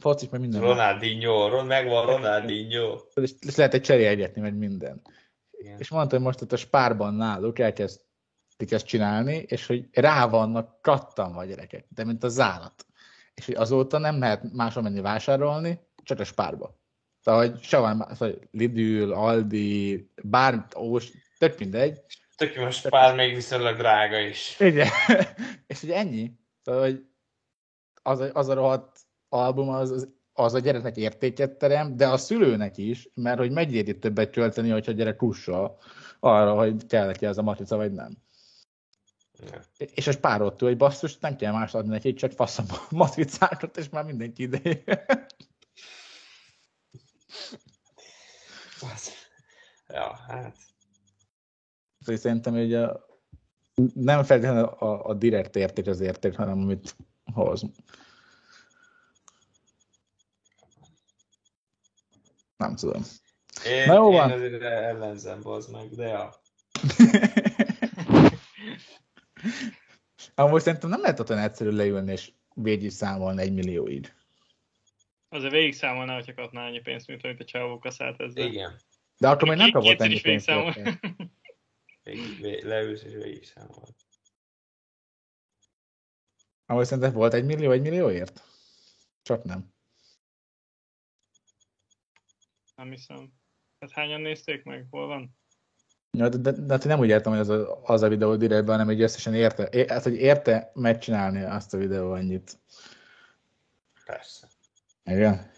Focis, meg minden. Ronaldinho, Ron, megvan Ronaldinho. És, és lehet egy cserélgetni, meg minden. Igen. És mondta, hogy most ott a spárban náluk elkezdték ezt csinálni, és hogy rá vannak kattanva a gyerekek, de mint az állat. És hogy azóta nem lehet máshol menni vásárolni, csak a spárba. Tehát, hogy más, hogy Lidl, Aldi, bármi, ós, tök mindegy. Tök jó, most pár még viszonylag drága is. Igen. és hogy ennyi. Tehát, hogy az, a- az a rohadt album, az, az, az a gyereknek értéket terem, de a szülőnek is, mert hogy megéri többet költeni, hogyha a gyerek kussa arra, hogy kell neki ez a matrica, vagy nem. És a spárottól, hogy basszus, nem kell más adni neki, csak faszom a matricákat, és már mindenki ide. Ja, hát. Szóval szerintem, hogy a, nem feltétlenül a, a direkt érték az érték, hanem amit hoz. Nem tudom. Én, Na jó én van. azért ellenzem, bazd meg, de ja. Amúgy szerintem nem lehet ott olyan egyszerű leülni és végig számolni egy millióig. Azért végig számolná, hogyha kapná annyi pénzt, mint amit a csávó kaszált ezzel. Igen. De akkor még nem kapott ennyi pénzt. Végig, vég, leülsz és végig számol. Amúgy szerintem volt egy millió, egy millióért? Csak nem. Nem hiszem. Hát hányan nézték meg? Hol van? Ja, de, de, de, hát nem úgy értem, hogy az a, az a videó direktben, hanem hogy összesen érte, é, hát, hogy érte megcsinálni azt a videó annyit. Persze. Igen?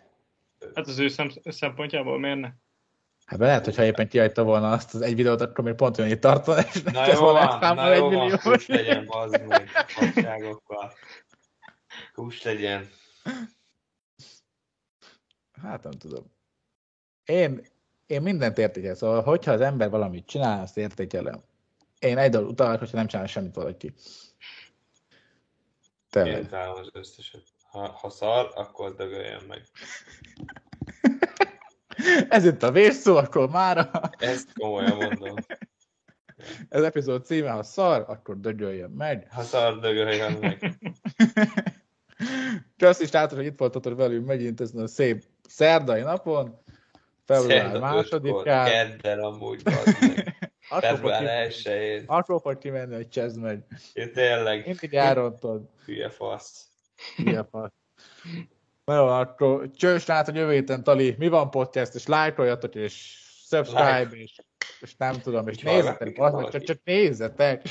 Hát az ő szem, szempontjából miért ne? Hát be lehet, hogyha éppen kihagyta volna azt az egy videót, akkor még pont olyan itt tartana, és Na jó volna van, na egy jó van, kus legyen, bazd meg, legyen. Hát nem tudom. Én, én mindent értékel, szóval hogyha az ember valamit csinál, azt értékelem. Én egy dolog utalak, hogyha nem csinál semmit valaki. Én Tényleg. az összeset. Ha, ha szar, akkor dögöljön meg. Ez itt a vészszó, akkor mára. Ezt komolyan mondom. Ez epizód címe, ha szar, akkor dögöljön meg. Ha szar, dögöljön meg. Köszi srácok, hogy itt voltatok velünk megint ezen a szép szerdai napon. Február másodikán. Kedden amúgy, Február kimenni- elsőjén. Akkor fog kimenni, hogy csezd meg. Én tényleg Mindig elrontod. hülye fasz. Ilyen fasz. Na jó, akkor csős rá, hogy jövő héten, Tali, mi van podcast, és lájkoljatok, és subscribe, Like. és, és nem tudom, és Úgy nézzetek, hallgatni az, valaki. csak, csak nézzetek.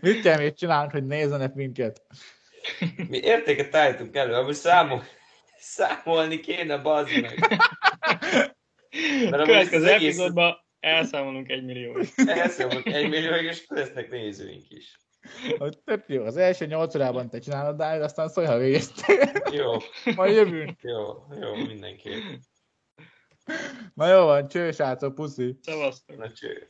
Mit kell még csinálnunk, hogy nézzenek minket? Mi értéket állítunk elő, amúgy számol, számolni kéne, bazd meg. Mert Következő az egész- epizódban elszámolunk egy millió. Elszámolunk egy millió, és lesznek nézőink is. Hogy tök jó. Az első nyolc órában te csinálod, Dávid, aztán szólj, ha végeztél. Jó, Majd jövünk. jó, jó, mindenképp. Na jó van, cső, srácok, puszi. Szevasztok! Na cső.